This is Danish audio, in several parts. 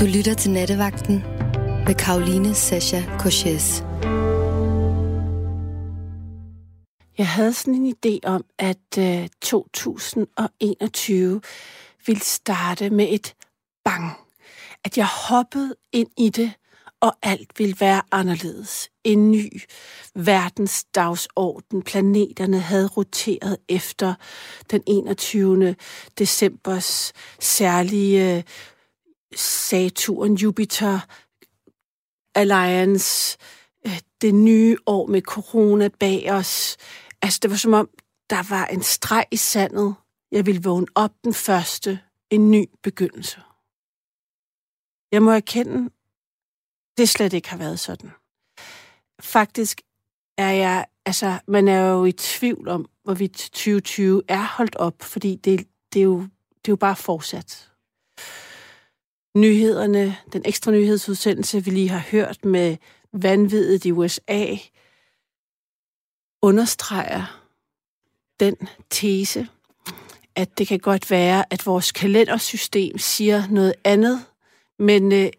Du lytter til Nattevagten med Karoline Sasha Korches. Jeg havde sådan en idé om, at øh, 2021 ville starte med et bang. At jeg hoppede ind i det, og alt ville være anderledes. En ny verdensdagsorden. Planeterne havde roteret efter den 21. decembers særlige øh, Saturn-Jupiter Alliance, øh, det nye år med corona bag os. Altså, det var som om, der var en streg i sandet. Jeg ville vågne op den første, en ny begyndelse. Jeg må erkende, det slet ikke har været sådan. Faktisk er jeg, altså, man er jo i tvivl om, hvorvidt 2020 er holdt op, fordi det, det, er, jo, det er jo bare fortsat. Nyhederne, den ekstra nyhedsudsendelse, vi lige har hørt med vanvittet i USA, understreger den tese, at det kan godt være, at vores kalendersystem siger noget andet, men øh,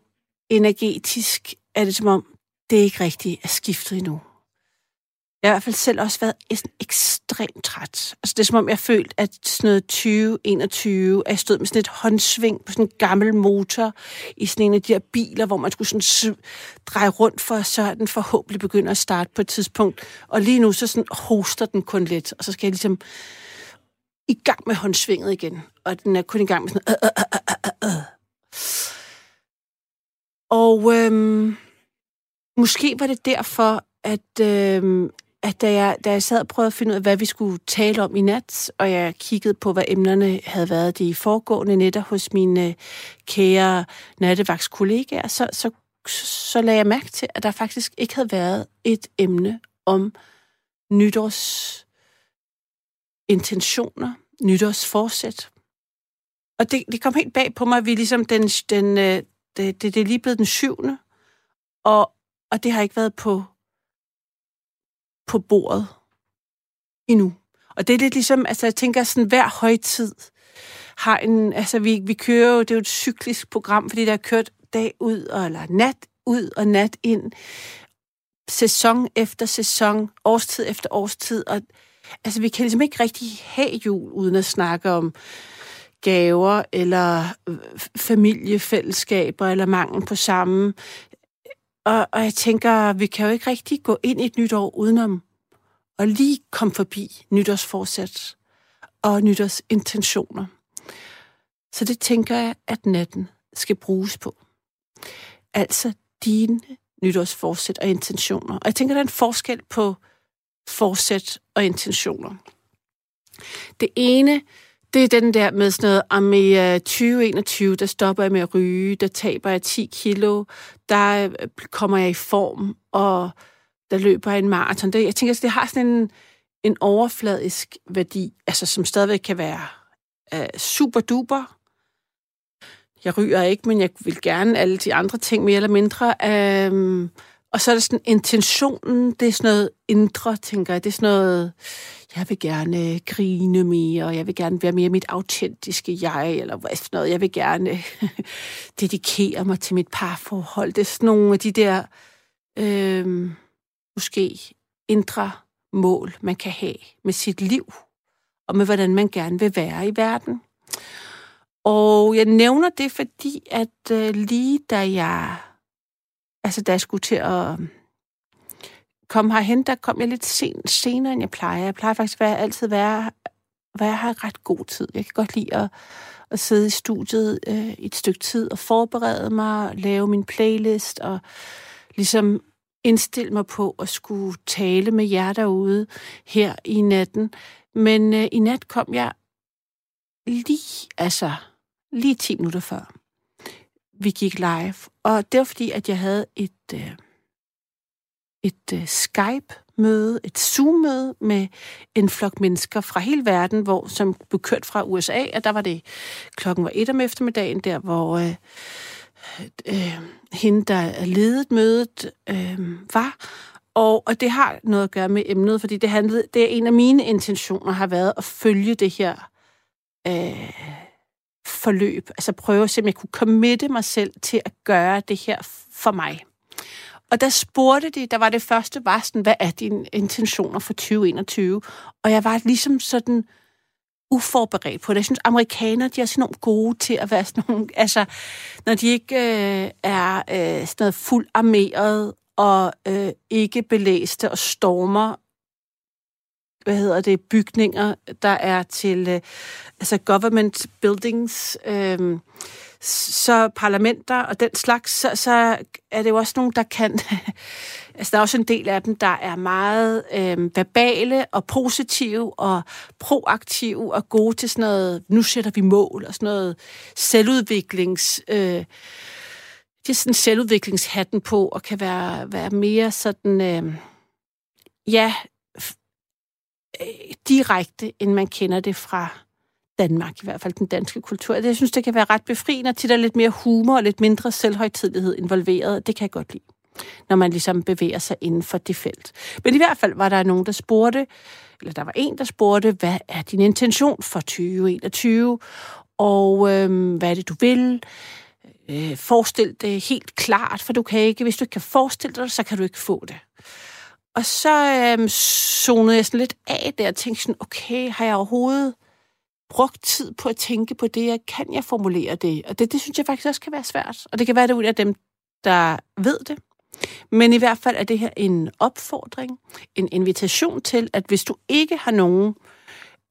energetisk er det som om, det ikke rigtigt er skiftet endnu. Jeg har i hvert fald selv også været ekstremt træt. Altså, det er som om, jeg følte, at sådan noget 2021, at jeg stod med sådan et håndsving på sådan en gammel motor i sådan en af de her biler, hvor man skulle sådan dreje rundt for, så den forhåbentlig begynder at starte på et tidspunkt. Og lige nu, så sådan hoster den kun lidt, og så skal jeg ligesom i gang med håndsvinget igen. Og den er kun i gang med sådan... Øh, øh, øh, øh, øh. øh, øh. Og øhm, måske var det derfor, at, øhm, at da, jeg, da jeg sad og prøvede at finde ud af, hvad vi skulle tale om i nat, og jeg kiggede på, hvad emnerne havde været de foregående netter hos mine øh, kære nattevagtskollegaer, så, så, så lagde jeg mærke til, at der faktisk ikke havde været et emne om nytårs intentioner, nytårsforsæt. Og det, det kom helt bag på mig, at vi ligesom den, den, øh, det, det, det er lige blevet den syvende, og, og det har ikke været på, på bordet endnu. Og det er lidt ligesom, altså jeg tænker sådan, hver højtid har en, altså vi, vi kører jo, det er jo et cyklisk program, fordi der er kørt dag ud, og, eller nat ud og nat ind, sæson efter sæson, årstid efter årstid, og altså vi kan ligesom ikke rigtig have jul, uden at snakke om gaver, eller øh, familiefællesskaber, eller mangel på samme. Og, og jeg tænker, vi kan jo ikke rigtig gå ind i et nyt år udenom og lige komme forbi nytårsforsæt og nytårsintentioner. Så det tænker jeg, at natten skal bruges på. Altså dine nytårsforsæt og intentioner. Og jeg tænker, der er en forskel på forsæt og intentioner. Det ene, det er den der med sådan noget, om i øh, 2021, der stopper jeg med at ryge, der taber jeg 10 kilo, der øh, kommer jeg i form, og der løber jeg en maraton. Det, jeg tænker, det har sådan en, en overfladisk værdi, altså som stadigvæk kan være øh, uh, super duper. Jeg ryger ikke, men jeg vil gerne alle de andre ting mere eller mindre. Uh, og så er det sådan intentionen, det er sådan noget indre, tænker jeg. Det er sådan noget, jeg vil gerne øh, grine mere, og jeg vil gerne være mere mit autentiske jeg, eller hvad sådan noget. Jeg vil gerne øh, dedikere mig til mit parforhold. Det er sådan nogle af de der, øh, måske indre mål, man kan have med sit liv, og med hvordan man gerne vil være i verden. Og jeg nævner det, fordi at øh, lige da jeg altså da jeg skulle til at øhm, komme herhen, der kom jeg lidt sen, senere, end jeg plejer. Jeg plejer faktisk at være, altid være, være her ret god tid. Jeg kan godt lide at, at sidde i studiet øh, et stykke tid og forberede mig, lave min playlist og ligesom indstille mig på at skulle tale med jer derude her i natten. Men øh, i nat kom jeg lige, altså lige 10 minutter før vi gik live. Og det var fordi, at jeg havde et, øh, et øh, Skype-møde, et Zoom-møde med en flok mennesker fra hele verden, hvor, som blev kørt fra USA, og der var det klokken var et om eftermiddagen, der hvor øh, øh, hende, der ledet mødet, øh, var. Og, og det har noget at gøre med emnet, fordi det, handlede, det er en af mine intentioner har været at følge det her øh, forløb. Altså prøve at se, om jeg kunne committe mig selv til at gøre det her for mig. Og der spurgte de, der var det første, var sådan, hvad er dine intentioner for 2021? Og jeg var ligesom sådan uforberedt på det. Jeg synes, amerikanere, de er sådan nogle gode til at være sådan nogle, altså, når de ikke øh, er øh, sådan noget fuld armeret og øh, ikke belæste og stormer hvad hedder det, bygninger, der er til øh, altså government buildings, øh, så parlamenter og den slags, så, så er det jo også nogen, der kan... altså, der er også en del af dem, der er meget øh, verbale og positive og proaktive og gode til sådan noget, nu sætter vi mål og sådan noget selvudviklings... Øh, de er sådan selvudviklingshatten på og kan være, være mere sådan... Øh, ja, Øh, direkte, end man kender det fra Danmark, i hvert fald den danske kultur. Jeg synes, det kan være ret befriende, til der er lidt mere humor og lidt mindre selvhøjtidlighed involveret. Det kan jeg godt lide, når man ligesom bevæger sig inden for det felt. Men i hvert fald var der nogen, der spurgte, eller der var en, der spurgte, hvad er din intention for 2021? Og øhm, hvad er det, du vil? Øh, forestil det helt klart, for du kan ikke, hvis du ikke kan forestille dig det, så kan du ikke få det. Og så øhm, zonede jeg sådan lidt af der og tænkte sådan, okay, har jeg overhovedet brugt tid på at tænke på det, kan jeg formulere det? Og det, det synes jeg faktisk også kan være svært. Og det kan være, det ud af dem, der ved det. Men i hvert fald er det her en opfordring, en invitation til, at hvis du ikke har nogen,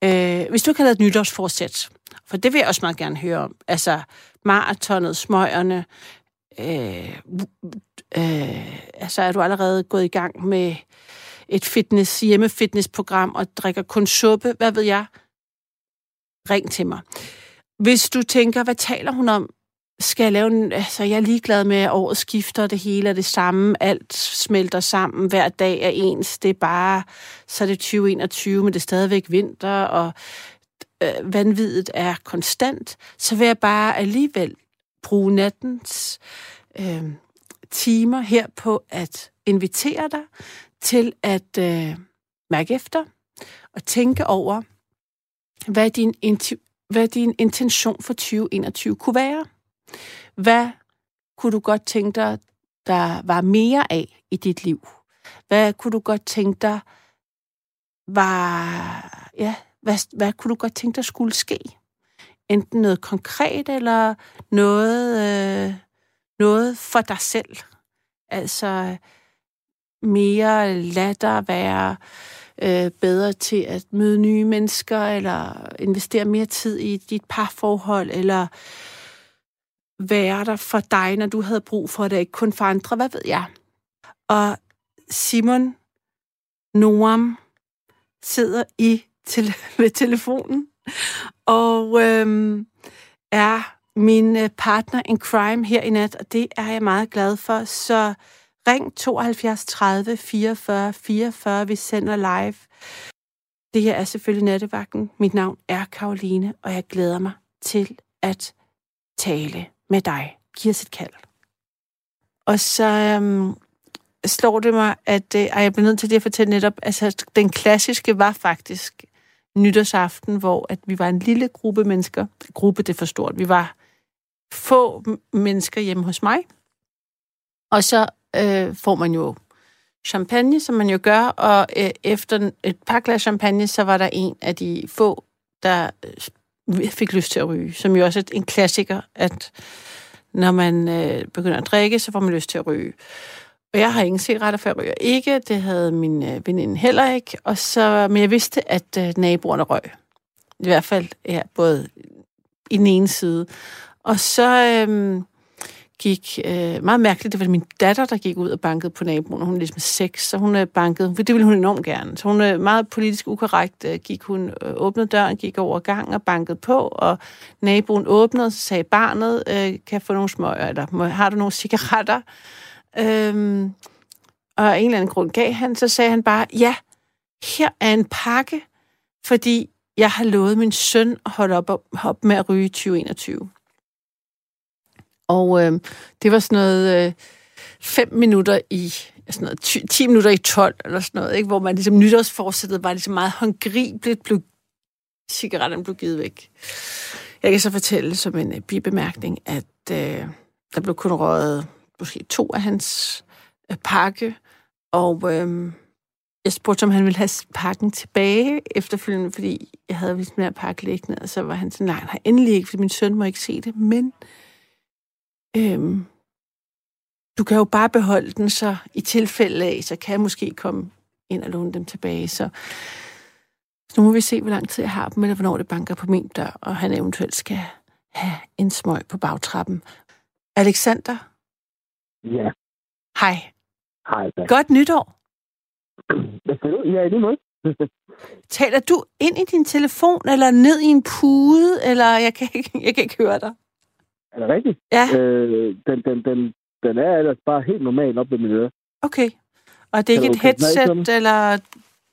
øh, hvis du ikke har lavet et nytårsforsæt, for det vil jeg også meget gerne høre om, altså maratonet, smøgerne, øh, øh, altså er du allerede gået i gang med et fitness, hjemmefitnessprogram og drikker kun suppe, hvad ved jeg, ring til mig. Hvis du tænker, hvad taler hun om? Skal jeg lave en... Altså, jeg er ligeglad med, at året skifter, det hele er det samme, alt smelter sammen, hver dag er ens, det er bare... Så er det 2021, men det er stadigvæk vinter, og øh, vanvittigt er konstant, så vil jeg bare alligevel bruge nattens øh, timer her på at invitere dig til at øh, mærke efter og tænke over, hvad din, hvad din intention for 2021 kunne være. Hvad kunne du godt tænke dig, der var mere af i dit liv? Hvad kunne du godt tænke dig var, ja, hvad, hvad kunne du godt tænke dig skulle ske? Enten noget konkret, eller noget, øh, noget for dig selv. Altså mere latter være øh, bedre til at møde nye mennesker, eller investere mere tid i dit parforhold, eller være der for dig, når du havde brug for det, ikke kun for andre, hvad ved jeg. Og Simon Noam sidder i til, ved telefonen, og øhm, er min øh, partner in crime her i nat, og det er jeg meget glad for. Så ring 72 30 44 44, vi sender live. Det her er selvfølgelig Nattevagten. Mit navn er Karoline, og jeg glæder mig til at tale med dig. Giv os et kald. Og så øhm, slår det mig, at øh, jeg bliver nødt til det at fortælle netop, altså den klassiske var faktisk nytårsaften, hvor at vi var en lille gruppe mennesker. Gruppe, det er for stort. Vi var få mennesker hjemme hos mig. Og så øh, får man jo champagne, som man jo gør, og øh, efter et par glas champagne, så var der en af de få, der øh, fik lyst til at ryge, som jo også er en klassiker, at når man øh, begynder at drikke, så får man lyst til at ryge. Og jeg har ingen cigaretter, for jeg ryger ikke. Det havde min øh, veninde heller ikke. Og så, men jeg vidste, at øh, naboerne røg. I hvert fald ja, både i den ene side. Og så øhm, gik øh, meget mærkeligt. Det var min datter, der gik ud og bankede på naboen. Hun er ligesom seks, så hun øh, bankede. Det ville hun enormt gerne. Så hun er øh, meget politisk ukorrekt. Øh, gik hun øh, åbnede døren, gik over gang og bankede på, og naboen åbnede, så sagde barnet, øh, kan jeg få nogle smøger, eller har du nogle cigaretter? Øhm, og af en eller anden grund gav han, så sagde han bare, ja, her er en pakke, fordi jeg har lovet min søn at holde op, op med at ryge 2021. Og øh, det var sådan noget øh, fem minutter i, sådan noget, 10, 10 minutter i 12, eller sådan noget, ikke? hvor man ligesom nytårsforsættet var ligesom meget håndgribeligt, blev cigaretterne blev givet væk. Jeg kan så fortælle som en øh, bibemærkning, at øh, der blev kun røget måske to af hans øh, pakke, og øh, jeg spurgte, om han ville have pakken tilbage efterfølgende, fordi jeg havde vist mere pakke liggende, og så var han sådan, nej, nej, endelig ikke, fordi min søn må ikke se det, men øh, du kan jo bare beholde den, så i tilfælde af, så kan jeg måske komme ind og låne dem tilbage, så så nu må vi se, hvor lang tid jeg har dem, eller hvornår det banker på min dør, og han eventuelt skal have en smøg på bagtrappen. Alexander? Ja. Hej. Hej, da. Godt nytår. Hvad siger du? Ja, i lige måde. Taler du ind i din telefon, eller ned i en pude, eller jeg kan ikke, jeg kan ikke høre dig? Er det rigtigt? Ja. Øh, den, den, den, den er ellers bare helt normal op ved mit øre. Okay. Og det er ikke Er et okay? Nej, headset, sådan. eller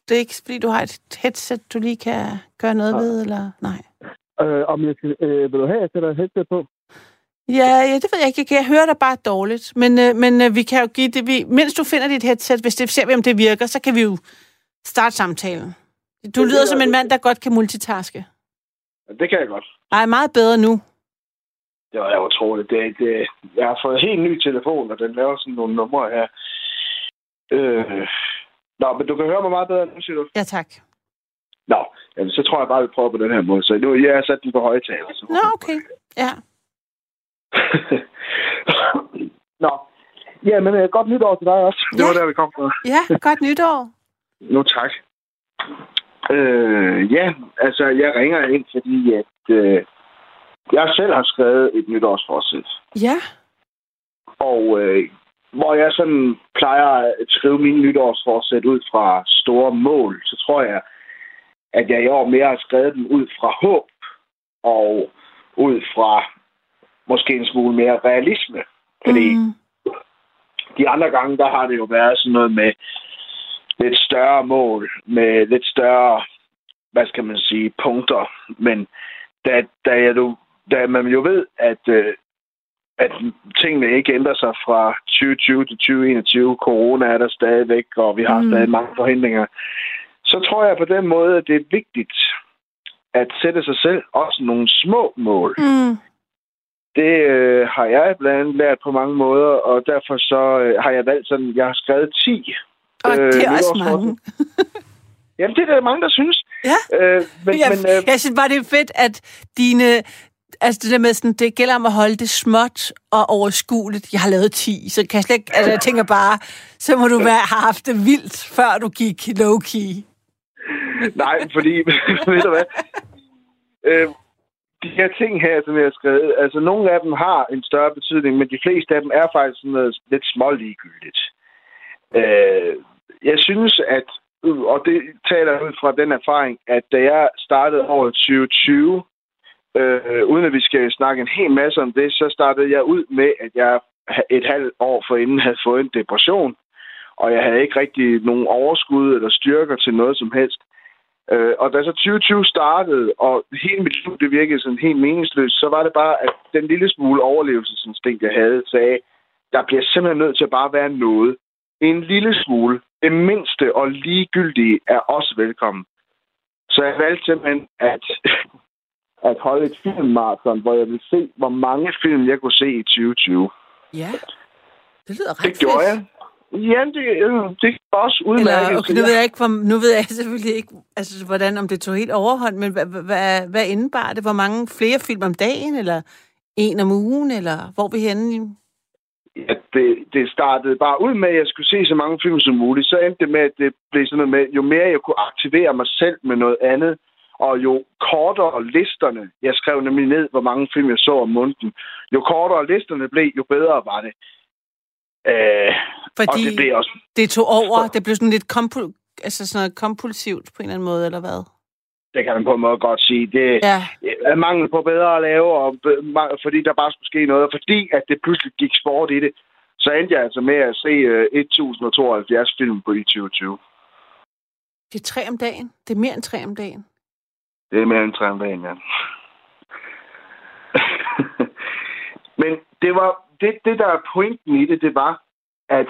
det er ikke, fordi du har et headset, du lige kan gøre noget Nej. ved, eller nej? Øh, om jeg skal, øh, vil du have, at jeg sætter et headset på? Ja, ja, det ved jeg ikke. Jeg kan høre dig bare dårligt. Men, øh, men øh, vi kan jo give det... Vi, mens du finder dit headset, hvis det ser vi, om det virker, så kan vi jo starte samtalen. Du Det lyder som en mand, der godt kan multitaske. Det kan jeg godt. Ej, meget bedre nu. Det var da utroligt. Det, det, jeg har fået en helt ny telefon, og den laver sådan nogle numre her. Øh, nå, men du kan høre mig meget bedre nu, siger du? Ja, tak. Nå, jamen, så tror jeg bare, vi prøver på den her måde. Så nu jeg har sat den på højtaler. Så Nå, okay. Ja. Nå, ja, men øh, godt nytår til dig også. Det Ja. var der, vi kom fra. Ja, godt nytår. Nu tak. Øh, ja, altså, jeg ringer ind, fordi at, øh, jeg selv har skrevet et nytårsforsæt. Ja. Og øh, hvor jeg sådan plejer at skrive mine nytårsforsæt ud fra store mål, så tror jeg, at jeg i år mere har skrevet dem ud fra håb og ud fra måske en smule mere realisme. Fordi mm. De andre gange, der har det jo været sådan noget med lidt større mål, med lidt større, hvad skal man sige, punkter. Men da, da, jeg, nu- da man jo ved, at, øh, at tingene ikke ændrer sig fra 2020 til 2021, corona er der stadigvæk, og vi har Mm. stadig mange forhindringer, så tror jeg på den måde, at det er vigtigt at sætte sig selv også nogle små mål. Mm. Det øh, har jeg blandt andet lært på mange måder, og derfor så øh, har jeg valgt sådan, jeg har skrevet 10. Og øh, det er også mange. Jamen, det er der mange, der synes. Ja. Øh, men, jeg, men, øh, jeg synes bare, det er fedt, at dine... Altså det der med sådan, det gælder om at holde det småt og overskueligt. Jeg har lavet 10, så kan jeg slet ikke... Altså jeg tænker bare, så må du være, have haft det vildt, før du gik low-key. nej, fordi, ved du hvad? Øh, de her ting her, som jeg har skrevet, altså nogle af dem har en større betydning, men de fleste af dem er faktisk sådan noget lidt småligegyldigt. Øh, jeg synes, at, og det taler ud fra den erfaring, at da jeg startede over 2020, øh, uden at vi skal snakke en hel masse om det, så startede jeg ud med, at jeg et halvt år forinden havde fået en depression, og jeg havde ikke rigtig nogen overskud eller styrker til noget som helst. Øh, og da så 2020 startede, og hele mit liv det virkede sådan helt meningsløst, så var det bare, at den lille smule overlevelsesinstinkt, jeg havde, sagde, der bliver simpelthen nødt til at bare være noget. En lille smule, det mindste og ligegyldige, er også velkommen. Så jeg valgte simpelthen at, at holde et filmmarathon, hvor jeg ville se, hvor mange film jeg kunne se i 2020. Ja, det lyder ret Det gjorde jeg. Ja, det, øh, det er også udmærket. Eller, okay, nu ved jeg ikke, hvor, nu ved jeg selvfølgelig ikke, altså, hvordan, om det tog helt overhånd, men hvad, hvad, hvad indebar det? Hvor mange flere film om dagen, eller en om ugen, eller hvor er vi henne? Ja, det, det startede bare ud med, at jeg skulle se så mange film som muligt. Så endte det med, at det blev sådan noget med, jo mere jeg kunne aktivere mig selv med noget andet, og jo kortere listerne, jeg skrev nemlig ned, hvor mange film jeg så om måneden, jo kortere listerne blev, jo bedre var det. Øh, Fordi og det blev også det tog over, det blev sådan lidt kompul, altså sådan noget kompulsivt på en eller anden måde, eller hvad? det kan man på en måde godt sige. Det Ja, er mangel på bedre at lave, og fordi der bare skulle ske noget. Og fordi at det pludselig gik sport i det, så endte jeg altså med at se øh, 1072 film på i 2020. det er tre om dagen. Det er mere end tre om dagen. Det er mere end tre om dagen, ja. Men det var det, det, der er pointen i det, det var, at,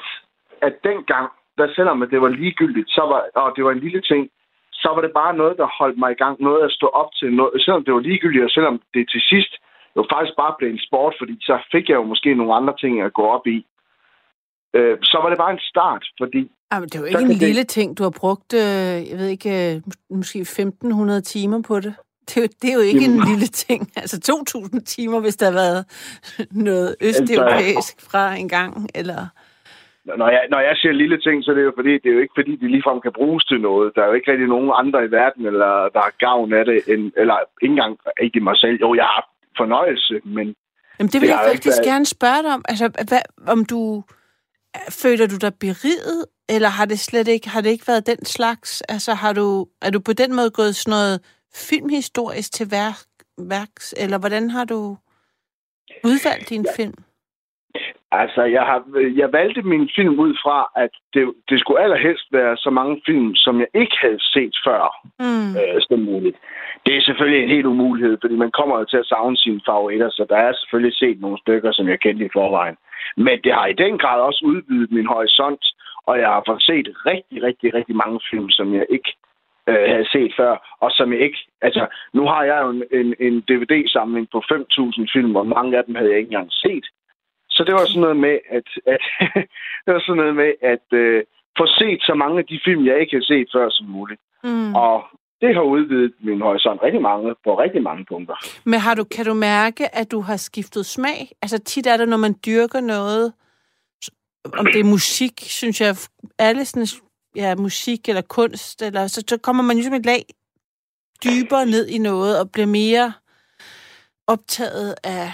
at dengang, der selvom det var ligegyldigt, så var, og det var en lille ting, så så var det bare noget, der holdt mig i gang. Noget at stå op til. Noget, selvom det var ligegyldigt, og selvom det til sidst jo faktisk bare blev en sport, fordi så fik jeg jo måske nogle andre ting at gå op i. Øh, så var det bare en start, fordi... Jamen, det er jo ikke en lille det... ting. Du har brugt, øh, jeg ved ikke, øh, måske 1.500 timer på det. Det er, jo, det er jo ikke Jamen. en lille ting. Altså 2.000 timer, hvis der har været noget østeuropæisk fra en gang, eller... Når jeg, når jeg siger lille ting, så er det jo fordi, det er jo ikke fordi, de ligefrem kan bruges til noget. Der er jo ikke rigtig nogen andre i verden, eller der har gavn af det, end, eller ikke engang ikke mig selv. Jo, jeg har fornøjelse, men... Jamen, det vil det jeg faktisk været... gerne spørge dig om. Altså, hvad, om du... Føler du dig beriget, eller har det slet ikke, har det ikke været den slags? Altså, har du, er du på den måde gået sådan noget filmhistorisk til værk, værks, eller hvordan har du udvalgt din ja. film? Altså, jeg, har, jeg valgte min film ud fra, at det, det skulle allerhelst være så mange film, som jeg ikke havde set før, mm. øh, som muligt. Det er selvfølgelig en helt umulighed, fordi man kommer jo til at savne sine favoritter, så der er selvfølgelig set nogle stykker, som jeg kendte i forvejen. Men det har i den grad også udvidet min horisont, og jeg har fået set rigtig, rigtig, rigtig mange film, som jeg ikke øh, havde set før, og som jeg ikke... Altså, nu har jeg jo en, en, en DVD-samling på 5.000 film, og mange af dem havde jeg ikke engang set. Så det var sådan noget med, at, at det var sådan noget med, at øh, få set så mange af de film, jeg ikke har set før som muligt. Mm. Og det har udvidet min horisont rigtig mange, på rigtig mange punkter. Men har du, kan du mærke, at du har skiftet smag? Altså tit er det, når man dyrker noget, om det er musik, synes jeg, alle sådan, ja, musik eller kunst, eller, så, så kommer man ligesom et lag dybere ned i noget, og bliver mere optaget af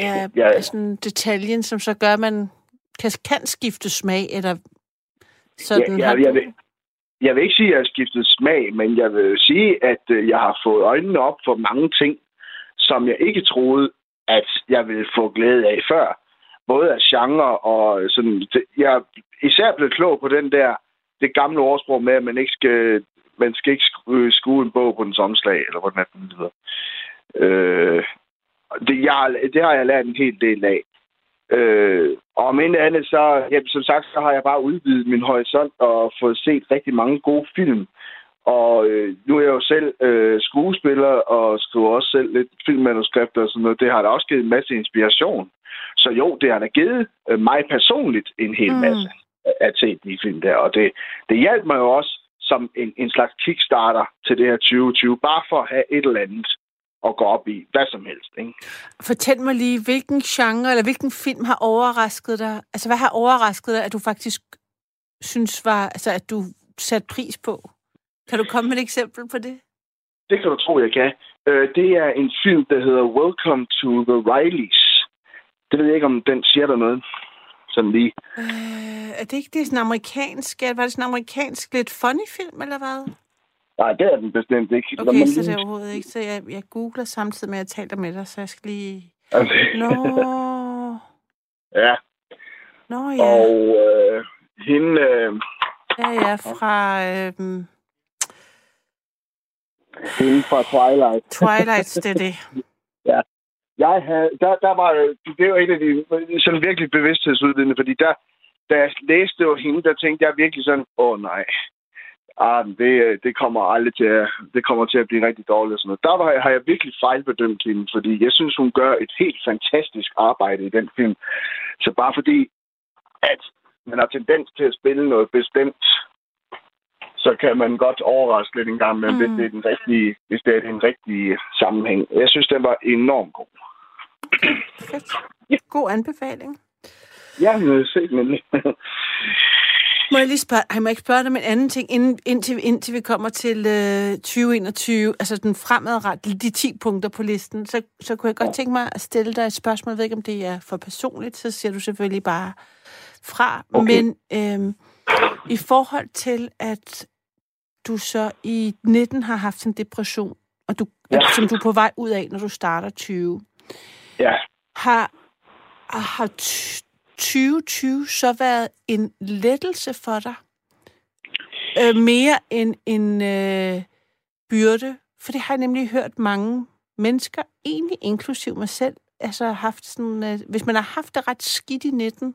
ja, ja. sådan detaljen, som så gør, at man kan, kan skifte smag, eller sådan ja, ja, jeg, vil, jeg vil ikke sige, at jeg har skiftet smag, men jeg vil sige, at øh, jeg har fået øjnene op for mange ting, som jeg ikke troede, at jeg ville få glæde af før. Både af genre og øh, sådan... Jeg er især blevet klog på den der, det gamle ordsprog med, at man ikke skal, man skal ikke skue en bog på den omslag, eller hvordan den hedder. Øh, det, jeg, det har jeg lært en hel del af. Øh, og om ikke andet, så, ja, som sagt, så har jeg bare udvidet min horisont og fået set rigtig mange gode film. Og øh, nu er jeg jo selv øh, skuespiller og skriver også selv lidt filmmanuskripter og sådan noget. Det har da også givet en masse inspiration. Så jo, det har da givet øh, mig personligt en hel mm. masse at se de film der. Og det, det hjalp mig jo også som en, en slags kickstarter til det her 2020. Bare for at have et eller andet at gå op i hvad som helst. Ikke? Fortæl mig lige, hvilken genre eller hvilken film har overrasket dig? Altså, hvad har overrasket dig, at du faktisk synes var, altså, at du sat pris på? Kan du komme med et eksempel på det? Det kan du tro, jeg kan. Øh, det er en film, der hedder Welcome to the Rileys. Det ved jeg ikke, om den siger der noget. Sådan lige. Øh, er det ikke det er sådan amerikansk? Var det sådan en amerikansk lidt funny film, eller hvad? Nej, det er den bestemt ikke. Okay, man så det er overhovedet ikke. Så jeg, jeg googler samtidig med, at jeg taler med dig, så jeg skal lige... Okay. Nå. ja. Nå, ja. Og øh, hende... Øh... Ja, ja, fra... Øh... Hende fra Twilight. Twilight, det er det. ja. Jeg havde, der, der var, det jo et af de sådan virkelig bevidsthedsudvidende, fordi der, da jeg læste det var hende, der tænkte jeg virkelig sådan, åh oh, nej, ah, det, det kommer aldrig til at, det kommer til at blive rigtig dårligt. Og sådan noget. Der var, har jeg virkelig fejlbedømt hende, fordi jeg synes, hun gør et helt fantastisk arbejde i den film. Så bare fordi, at man har tendens til at spille noget bestemt, så kan man godt overraske lidt en gang, men mm. hvis, det er den rigtige, hvis det er den rigtige sammenhæng. Jeg synes, den var enormt god. Fedt. Ja. God anbefaling. Ja, se nemlig. Må jeg lige spørge, jeg må ikke spørge dig om en anden ting, inden, indtil, indtil vi kommer til øh, 2021, altså den fremadret, de 10 punkter på listen, så, så kunne jeg godt tænke mig at stille dig et spørgsmål. Jeg ved ikke, om det er for personligt, så siger du selvfølgelig bare fra. Okay. Men øh, i forhold til, at du så i 19 har haft en depression, og du, ja. som du er på vej ud af, når du starter 20, ja. har, har 2020 så været en lettelse for dig? Øh, mere end en øh, byrde? For det har jeg nemlig hørt mange mennesker, egentlig inklusiv mig selv, altså haft sådan, øh, hvis man har haft det ret skidt i 19,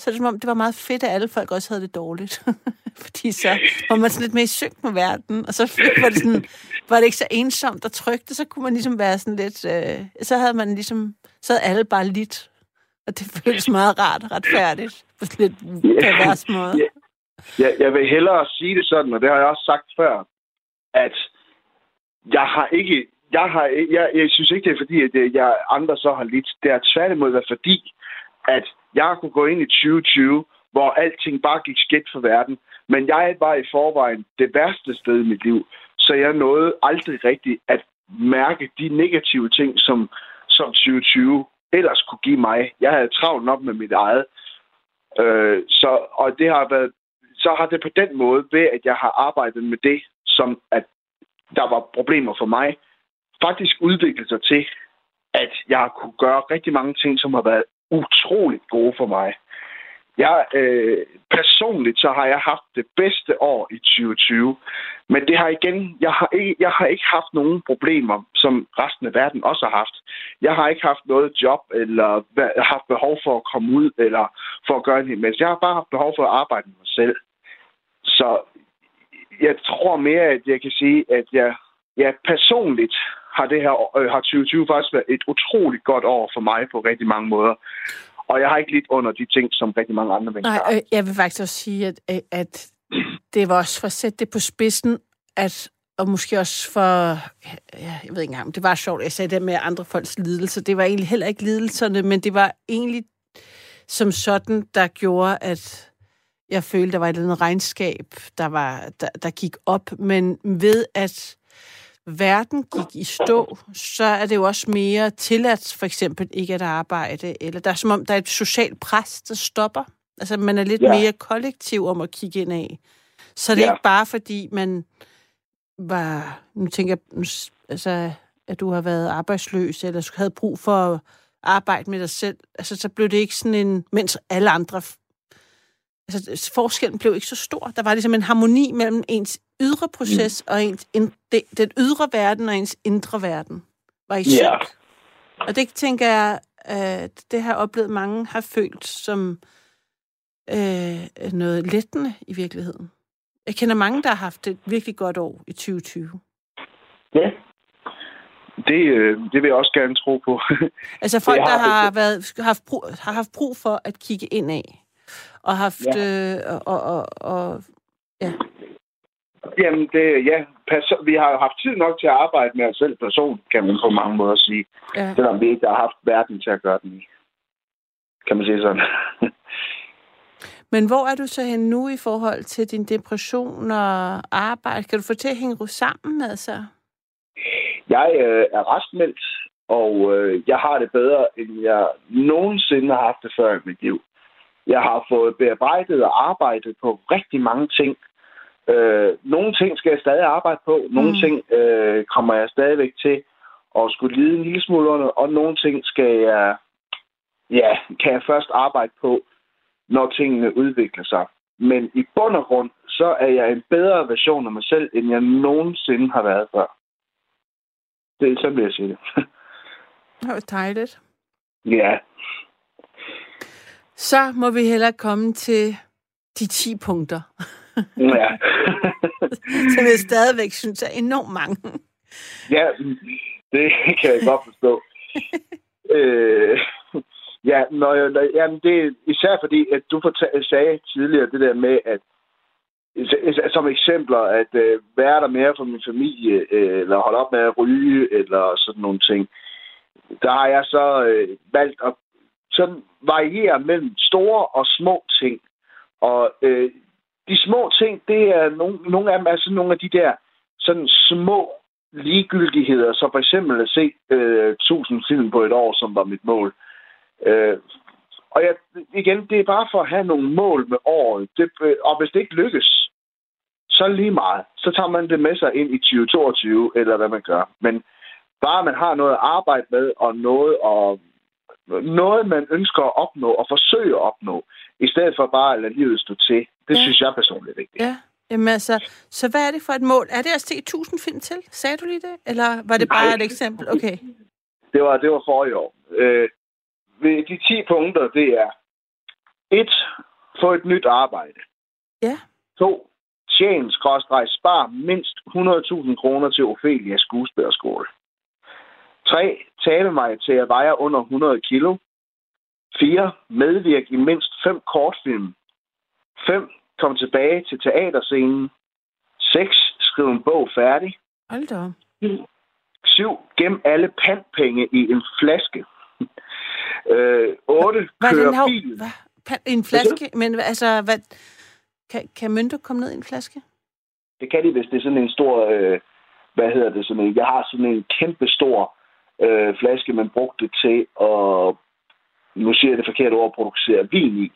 så er det som om, det var meget fedt, at alle folk også havde det dårligt. Fordi så var man sådan lidt mere i synk med verden, og så var det, sådan, var det ikke så ensomt og trygt, og så kunne man ligesom være sådan lidt... Øh, så havde man ligesom... Så havde alle bare lidt. Og det føles meget rart og retfærdigt på lidt pervers måde. Ja. Jeg, jeg vil hellere sige det sådan, og det har jeg også sagt før, at jeg har ikke... Jeg, har, jeg, jeg synes ikke, det er fordi, at jeg andre så har lidt. Det er tværtimod været fordi, at jeg kunne gå ind i 2020, hvor alting bare gik skidt for verden. Men jeg var i forvejen det værste sted i mit liv, så jeg nåede aldrig rigtigt at mærke de negative ting, som, som 2020 ellers kunne give mig. Jeg havde travlt nok med mit eget. Øh, så, og det har været, så har det på den måde, ved at jeg har arbejdet med det, som at der var problemer for mig, faktisk udviklet sig til, at jeg kunne gøre rigtig mange ting, som har været utroligt gode for mig. Jeg, øh, personligt så har jeg haft det bedste år i 2020, men det har igen, jeg har, ikke, jeg har ikke haft nogen problemer, som resten af verden også har haft. Jeg har ikke haft noget job, eller haft behov for at komme ud, eller for at gøre en hel Jeg har bare haft behov for at arbejde med mig selv. Så jeg tror mere, at jeg kan sige, at jeg, jeg personligt har det her øh, har 2020 faktisk været et utroligt godt år for mig på rigtig mange måder. Og jeg har ikke lidt under de ting, som rigtig mange andre mennesker Nej, øh, jeg vil faktisk også sige, at, øh, at det var også for at sætte det på spidsen, at og måske også for, ja, jeg ved ikke engang, det var sjovt, jeg sagde det med andre folks lidelser. Det var egentlig heller ikke lidelserne, men det var egentlig som sådan, der gjorde, at jeg følte, der var et eller andet regnskab, der, var, der, der gik op. Men ved at verden gik i stå, så er det jo også mere tilladt for eksempel ikke at arbejde, eller der er som om, der er et socialt pres, der stopper. Altså, man er lidt ja. mere kollektiv om at kigge ind af. Så det er ja. ikke bare fordi, man var, nu tænker jeg, altså, at du har været arbejdsløs, eller havde brug for at arbejde med dig selv. Altså, så blev det ikke sådan en, mens alle andre altså, forskellen blev ikke så stor. Der var ligesom en harmoni mellem ens ydre proces mm. og ens, in, de, den ydre verden og ens indre verden var i synk. Yeah. Og det tænker jeg, at det har oplevet mange har følt som øh, noget lettende i virkeligheden. Jeg kender mange, der har haft et virkelig godt år i 2020. Ja, det, øh, det vil jeg også gerne tro på. altså folk, har, der har, været, haft brug, har haft brug for at kigge ind af og haft... Ja. Øh, og, og, og, ja. Jamen, det, ja, perso- vi har jo haft tid nok til at arbejde med os selv person, kan man på mange måder sige. Ja. Selvom vi ikke har haft verden til at gøre den i. Kan man sige sådan. Men hvor er du så hen nu i forhold til din depression og arbejde? Kan du få til at hænge sammen, altså? Jeg øh, er restmeldt, og øh, jeg har det bedre, end jeg nogensinde har haft det før i mit liv. Jeg har fået bearbejdet og arbejdet på rigtig mange ting. Øh, nogle ting skal jeg stadig arbejde på. Nogle mm. ting øh, kommer jeg stadigvæk til at skulle lide en lille smule under. Og nogle ting skal jeg, ja, kan jeg først arbejde på, når tingene udvikler sig. Men i bund og grund, så er jeg en bedre version af mig selv, end jeg nogensinde har været før. Det er sådan, vil jeg sige det. Det var dejligt. Ja. Så må vi hellere komme til de 10 punkter. Ja. Som jeg stadigvæk synes er enormt mange. Ja, det kan jeg godt forstå. øh, ja, når jeg, når, jamen det er især fordi, at du sagde tidligere det der med, at som eksempler, at øh, være der mere for min familie, øh, eller holde op med at ryge, eller sådan nogle ting. Der har jeg så øh, valgt at sådan varierer mellem store og små ting. Og øh, de små ting, det er nogle, nogle af dem er sådan nogle af de der sådan små ligegyldigheder, som for eksempel at se øh, 1000 film på et år, som var mit mål. Øh, og jeg, igen, det er bare for at have nogle mål med året. Det, øh, og hvis det ikke lykkes, så lige meget. Så tager man det med sig ind i 2022, eller hvad man gør. Men bare man har noget at arbejde med, og noget at noget, man ønsker at opnå og forsøge at opnå, i stedet for bare at lade livet stå til. Det ja. synes jeg personligt er vigtigt. Ja. Jamen altså, så hvad er det for et mål? Er det at se 1000 film til? Sagde du lige det? Eller var det bare Nej. et eksempel? Okay. Det var, det var for i år. Øh, de 10 punkter, det er Et, få et nyt arbejde. Ja. To, tjen, skråstreg, spar mindst 100.000 kroner til Ophelia skuespillerskole. 3. Tale mig til at veje under 100 kilo. 4. Medvirk i mindst 5 kortfilm. 5. Kom tilbage til teaterscenen. 6. Skriv en bog færdig. Hold da op. 7. Gem alle pantpenge i en flaske. Øh, 8. Hvad er Kør her? bil. Hvad? Pa- En flaske? Men altså, hvad, kan, kan mønter komme ned i en flaske? Det kan de, hvis det er sådan en stor... Øh, hvad hedder det? Sådan en, jeg har sådan en kæmpe stor øh, flaske, man brugte det til at... Nu siger jeg det forkerte ord, producere vin i.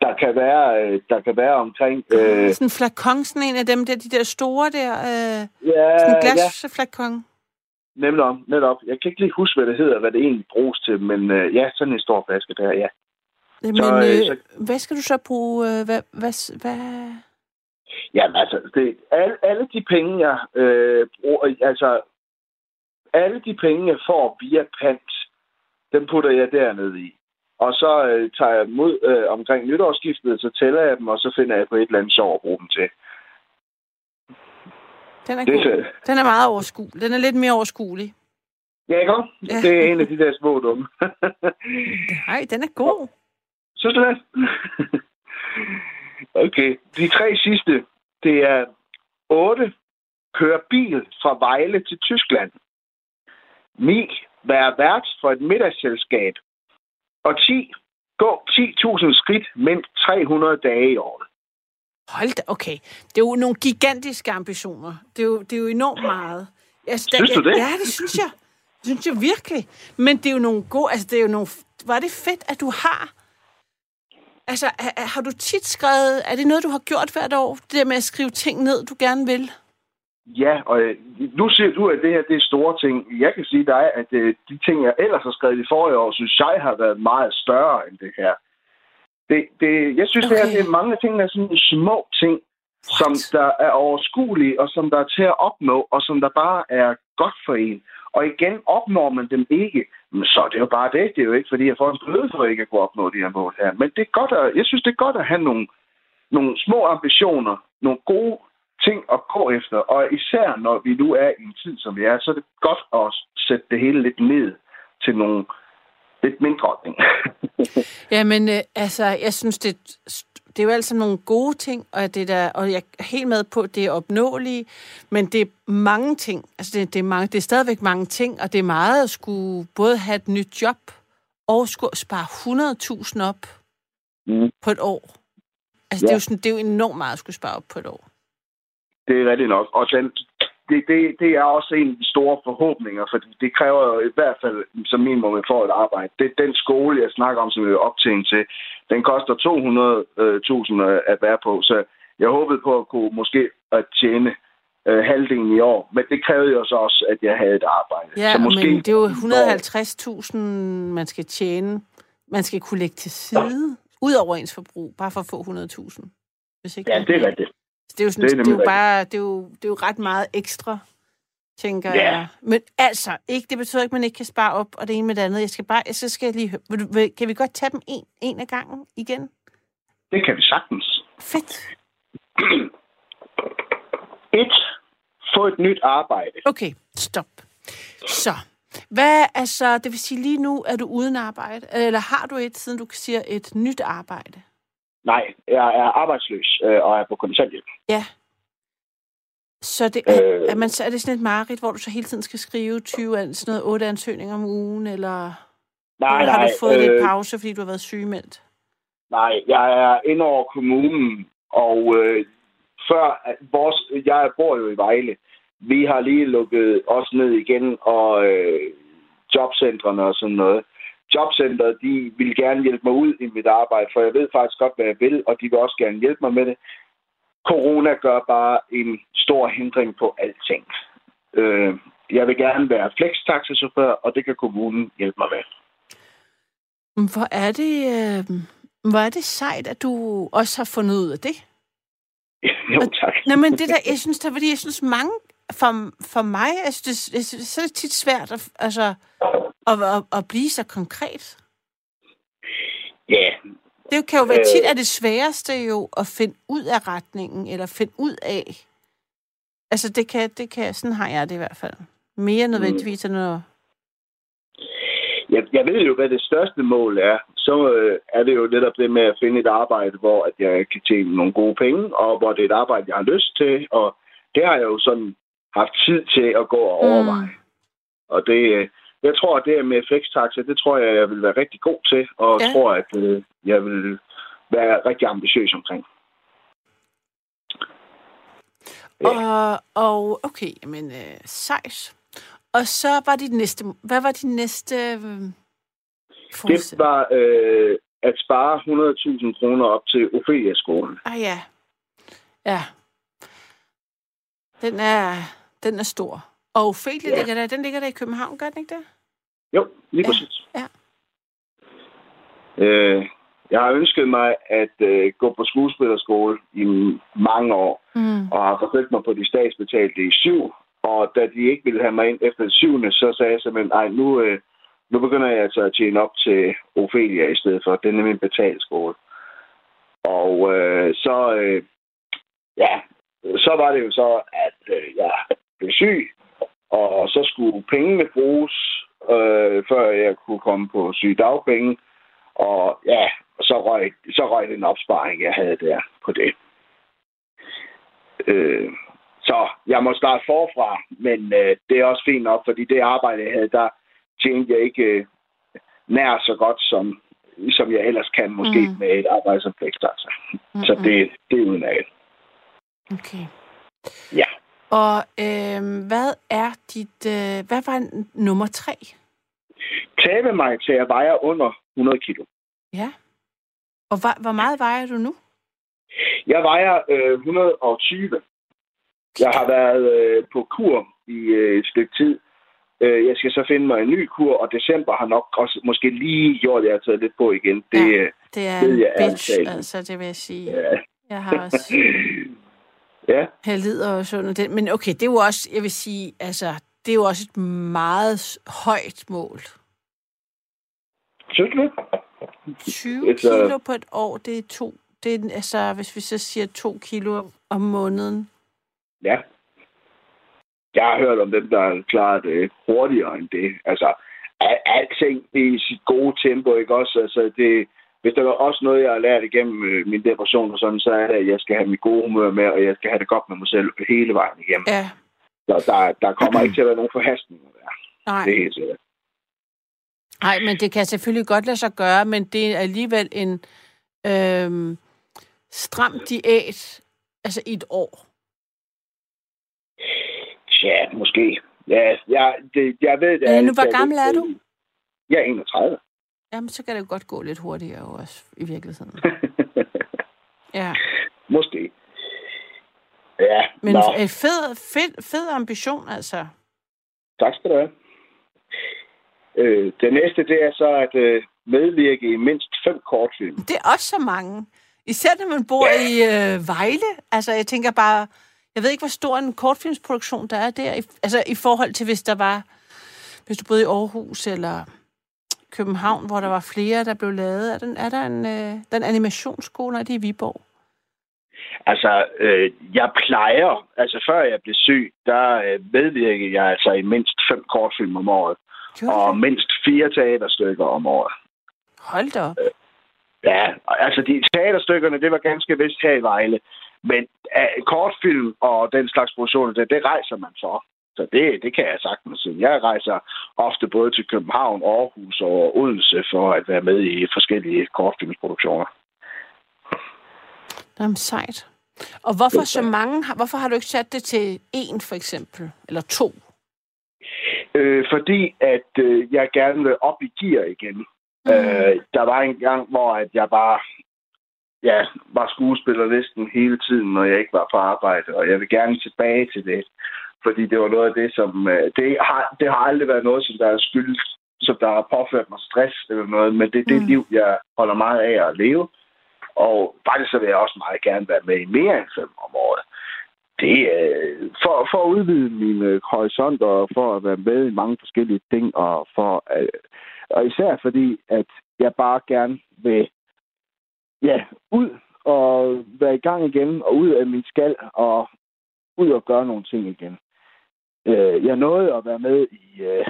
Der kan være, øh, der kan være omkring... Øh, Sådan en flakon, sådan en af dem der, de der store der, øh, ja, sådan en ja, glasflakon. netop, netop. Jeg kan ikke lige huske, hvad det hedder, hvad det egentlig bruges til, men øh, ja, sådan en stor flaske der, ja. Men Så, øh, øh, så- hvad skal du så bruge? Øh, hvad, hvad, hvad? Jamen altså, det, alle, alle de penge, jeg øh, bruger, altså, alle de penge, jeg får via pant, dem putter jeg dernede i. Og så øh, tager jeg mod øh, omkring nytårsskiftet, så tæller jeg dem, og så finder jeg på et eller andet sjov at bruge dem til. Den er Det god. fedt. Den er meget overskuelig. Den er lidt mere overskuelig. Ja, ikke? Ja. Det er en af de der små dumme. Nej, den er god. Synes du det? okay. De tre sidste, det er 8. Køre bil fra Vejle til Tyskland. 9. Være vært for et middagsselskab. Og 10. Gå 10.000 skridt mindst 300 dage i året. Hold da, okay. Det er jo nogle gigantiske ambitioner. Det er jo, det er jo enormt meget. Jeg, Synes du det? Ja, det synes jeg. Det synes jeg virkelig. Men det er jo nogle gode... Altså, det er jo nogle... Var det fedt, at du har... Altså, har, har du tit skrevet... Er det noget, du har gjort hvert år? Det der med at skrive ting ned, du gerne vil? Ja, og øh, nu siger du, at det her det er store ting. Jeg kan sige dig, at øh, de ting, jeg ellers har skrevet i forrige år, synes jeg har været meget større end det her. Det, det, jeg synes, okay. det her det er mange ting, der er sådan små ting, som What? der er overskuelige, og som der er til at opnå, og som der bare er godt for en. Og igen, opnår man dem ikke, så er det jo bare det. Det er jo ikke, fordi jeg får en bøde for ikke at kunne opnå de her mål her. Men det er godt at, jeg synes, det er godt at have nogle, nogle små ambitioner, nogle gode ting at gå efter. Og især når vi nu er i en tid, som vi er, så er det godt at sætte det hele lidt ned til nogle lidt mindre ting. Jamen, øh, altså, jeg synes, det, det er jo alt sammen nogle gode ting, og, det der, og jeg er helt med på, at det er opnåelige, men det er mange ting. Altså, det, det, er mange, det er stadigvæk mange ting, og det er meget at skulle både have et nyt job, og skulle spare 100.000 op Mm. på et år. Altså, ja. det, er jo sådan, det er jo enormt meget at skulle spare op på et år. Det er rigtigt nok. Og den, det, det, det er også en af de store forhåbninger, fordi det kræver jo i hvert fald som minimum at få et arbejde. Det, den skole, jeg snakker om, som jeg er optænkt til, den koster 200.000 at være på, så jeg håbede på at kunne måske at tjene øh, halvdelen i år. Men det krævede jo så også, at jeg havde et arbejde. Ja, så måske, men det er jo 150.000, man skal tjene. Man skal kunne lægge til side, ud over ens forbrug, bare for at få 100.000. Hvis ikke Ja, det er rigtigt. Det er jo, sådan, Det er det er, jo bare, det er jo, det er jo ret meget ekstra, tænker Ja. jeg. Men altså, ikke, det betyder ikke, at man ikke kan spare op, og det ene med det andet. Jeg skal bare, så skal jeg lige høre, kan vi godt tage dem en, en af gangen igen? Det kan vi sagtens. Fedt. Et, få et nyt arbejde. Okay, stop. Så, hvad, altså, det vil sige lige nu, er du uden arbejde? Eller har du et, siden du siger et nyt arbejde? Nej, jeg er arbejdsløs øh, og er på kontanthjælp. Ja. Så det er, Øh. er, man, så er det sådan et mareridt, hvor du så hele tiden skal skrive 20, an- sådan noget, 8 ansøgninger om ugen, eller, Nej, eller har nej. du fået øh, lidt pause, fordi du har været sygemeldt? Nej, jeg er inde over kommunen, og øh, før vores, jeg bor jo i Vejle. Vi har lige lukket os ned igen, og øh, jobcentrene og sådan noget. Jobcentret, de vil gerne hjælpe mig ud i mit arbejde, for jeg ved faktisk godt, hvad jeg vil, og de vil også gerne hjælpe mig med det. Corona gør bare en stor hindring på alting. Øh, jeg vil gerne være flextaxachauffør, og det kan kommunen hjælpe mig med. Hvor er det, øh, hvor er det sejt, at du også har fundet ud af det? jo, tak. Nå, men det der, jeg synes, der, fordi jeg synes mange, for, for mig, synes, det, jeg synes, så er det tit svært at, altså, at, at, at blive så konkret. Ja, Det kan jo være Øh. tit, at det sværeste jo at finde ud af retningen, eller finde ud af. Altså, det kan, det kan, sådan har jeg det i hvert fald. Mere nødvendigvis end at... Jeg, jeg ved jo, hvad det største mål er. Så øh, er det jo netop det med at finde et arbejde, hvor at jeg kan tjene nogle gode penge, og hvor det er et arbejde, jeg har lyst til. Og det har jeg jo sådan haft tid til at gå og overveje. Mm. Og det, øh, jeg tror, at det med flextaxa, det tror jeg, jeg vil være rigtig god til, og Ja. tror, at øh, jeg vil være rigtig ambitiøs omkring. Ja. Og, og okay, men øh, sejt. Og så var dit næste... Hvad var din næste... Øh, Det var øh, at spare 100.000 kroner op til Ophelia-skolen. Ah ja. Ja. Den er, den er stor. Og Ophelia, Ja. ligger der, den ligger der i København, gør den ikke det? Jo, lige Ja, præcis. ja. Øh, jeg har ønsket mig at øh, gå på skuespillerskole i mange år, Mm. og har forsøgt mig på de statsbetalte i syv. Og da de ikke ville have mig ind efter det syvende, så sagde jeg simpelthen, nej, nu, øh, nu begynder jeg altså at tjene op til Ophelia i stedet for. Det er nemlig en betalt skole. Og øh, så, øh, ja, så var det jo så, at øh, jeg blev syg, og så skulle pengene bruges, øh, før jeg kunne komme på sygedagpenge. Og ja, så røg, så røg den opsparing, jeg havde der på det. Øh, så jeg må starte forfra, men øh, det er også fint nok, fordi det arbejde, jeg havde, der tjente jeg ikke øh, nær så godt, som, som jeg ellers kan, måske Mm. med et arbejde som flextaxa. Mm-mm. Så det, det er udmærket. Okay. Ja. Og øh, hvad er dit... Øh, hvad var nummer tre? Tabe mig til at veje under 100 kilo. Ja. Og hvor, hvor meget vejer du nu? Jeg vejer øh, 120. Jeg har været øh, på kur i øh, et stykke tid. Øh, jeg skal så finde mig en ny kur, og december har nok også måske lige gjort, at jeg har taget lidt på igen. Det, Ja. ja. Det er Ved jeg bitch, altså, det vil jeg sige. Ja. Jeg har også... ja, Jeg lider også under det. Men okay, det er jo også, jeg vil sige, altså, det er jo også et meget højt mål. synes du det? 20 Altså- kilo på et år, det er to. Det er, altså, hvis vi så siger to kilo om måneden. Ja. Jeg har hørt om dem, der klarer det hurtigere end det. Altså, al- alting i sit gode tempo, ikke også? Altså, det, hvis der er også noget, jeg har lært igennem øh, min depression og sådan, så er det, at jeg skal have mit gode humør med, og jeg skal have det godt med mig selv hele vejen igennem. Ja, Så der, der kommer ikke til at være nogen forhastninger der. nej. Det er helt sikkert. Nej, men det kan selvfølgelig godt lade sig gøre, men det er alligevel en øhm, stram diæt, altså i et år. Ja, måske. Ja, jeg, det, jeg ved det. Øh, nu, hvor gammel er du? Jeg er 31. Jamen, så kan det jo godt gå lidt hurtigere også, i virkeligheden. Ja, måske. Ja, men Nå, øh, fed, fed, fed ambition, altså. tak skal du have. Øh, det næste, det er så at øh, medvirke i mindst fem kortfilm. Det er også så mange. Især når man bor i øh, Vejle. Altså, jeg tænker bare, jeg ved ikke, hvor stor en kortfilmsproduktion der er der. I, altså, i forhold til, hvis der var, hvis du boede i Aarhus eller København, hvor der var flere, der blev lavet. Er, den, er der en, øh, den animationsskole, er det i Viborg? Altså, øh, jeg plejer, altså før jeg blev syg, der øh, medvirkede jeg altså i mindst fem kortfilm om året, Gjorde og det? mindst fire teaterstykker om året. Hold da op. Ja, altså de teaterstykkerne, det var ganske vist her i Vejle. Men uh, kortfilm og den slags produktioner, det, det rejser man for. Så det, det kan jeg sagtens. Jeg rejser ofte både til København, Aarhus og Odense for at være med i forskellige kortfilmsproduktioner. Jamen, sejt. Og hvorfor så mange? Hvorfor har du ikke sat det til en, for eksempel? Eller to? Øh, fordi at øh, jeg gerne vil op i gear igen. Mm. Øh, der var en gang, hvor at jeg bare ja, var skuespiller næsten hele tiden, når jeg ikke var på arbejde, og jeg vil gerne tilbage til det. Fordi det var noget af det, som... Øh, det, har, det har aldrig været noget, som der er skyld, som der har påført mig stress eller noget, men det er det Mm. liv, jeg holder meget af at leve. Og faktisk så vil jeg også meget gerne være med i mere end fem om året. Det er for, for at udvide mine horisonter og for at være med i mange forskellige ting, og, for, øh, og især fordi, at jeg bare gerne vil ja, ud og være i gang igen, og ud af min skal, og ud og gøre nogle ting igen. Øh, jeg nåede at være med i, øh,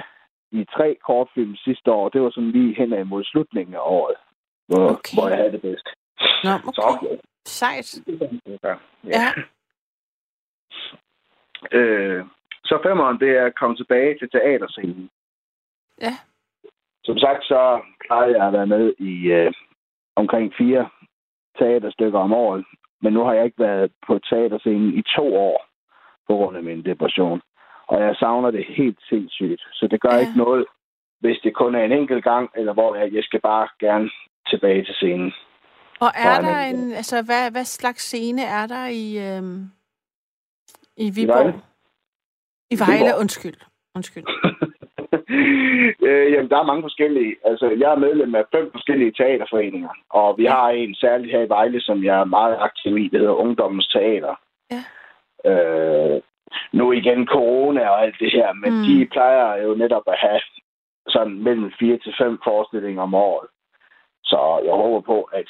i tre kortfilm sidste år. Det var sådan lige hen imod slutningen af året, hvor, Okay. hvor jeg havde det bedst. Nå, Så okay. okay. Sejt. Ja. Ja. Øh, så femmeren, det er at komme tilbage til teaterscenen. Ja. Som sagt, så plejede jeg at være med i øh, omkring fire teaterstykker om året. Men nu har jeg ikke været på teaterscenen i to år på grund af min depression. Og jeg savner det helt sindssygt. Så det gør Ja. ikke noget, hvis det kun er en enkelt gang, eller hvor jeg, jeg skal bare gerne tilbage til scenen. Og er er der en, altså hvad, hvad slags scene er der i, øhm, i Vejle? Viborg? I Vejle, Viborg. undskyld. Undskyld. øh, jamen, der er mange forskellige. Altså, jeg er medlem af fem forskellige teaterforeninger, og vi har en særlig her i Vejle, som jeg er meget aktiv i, det hedder Ungdommens Teater. Ja. Øh, nu igen corona og alt det her, men Mm. de plejer jo netop at have sådan mellem fire til fem forestillinger om året. Så jeg håber på, at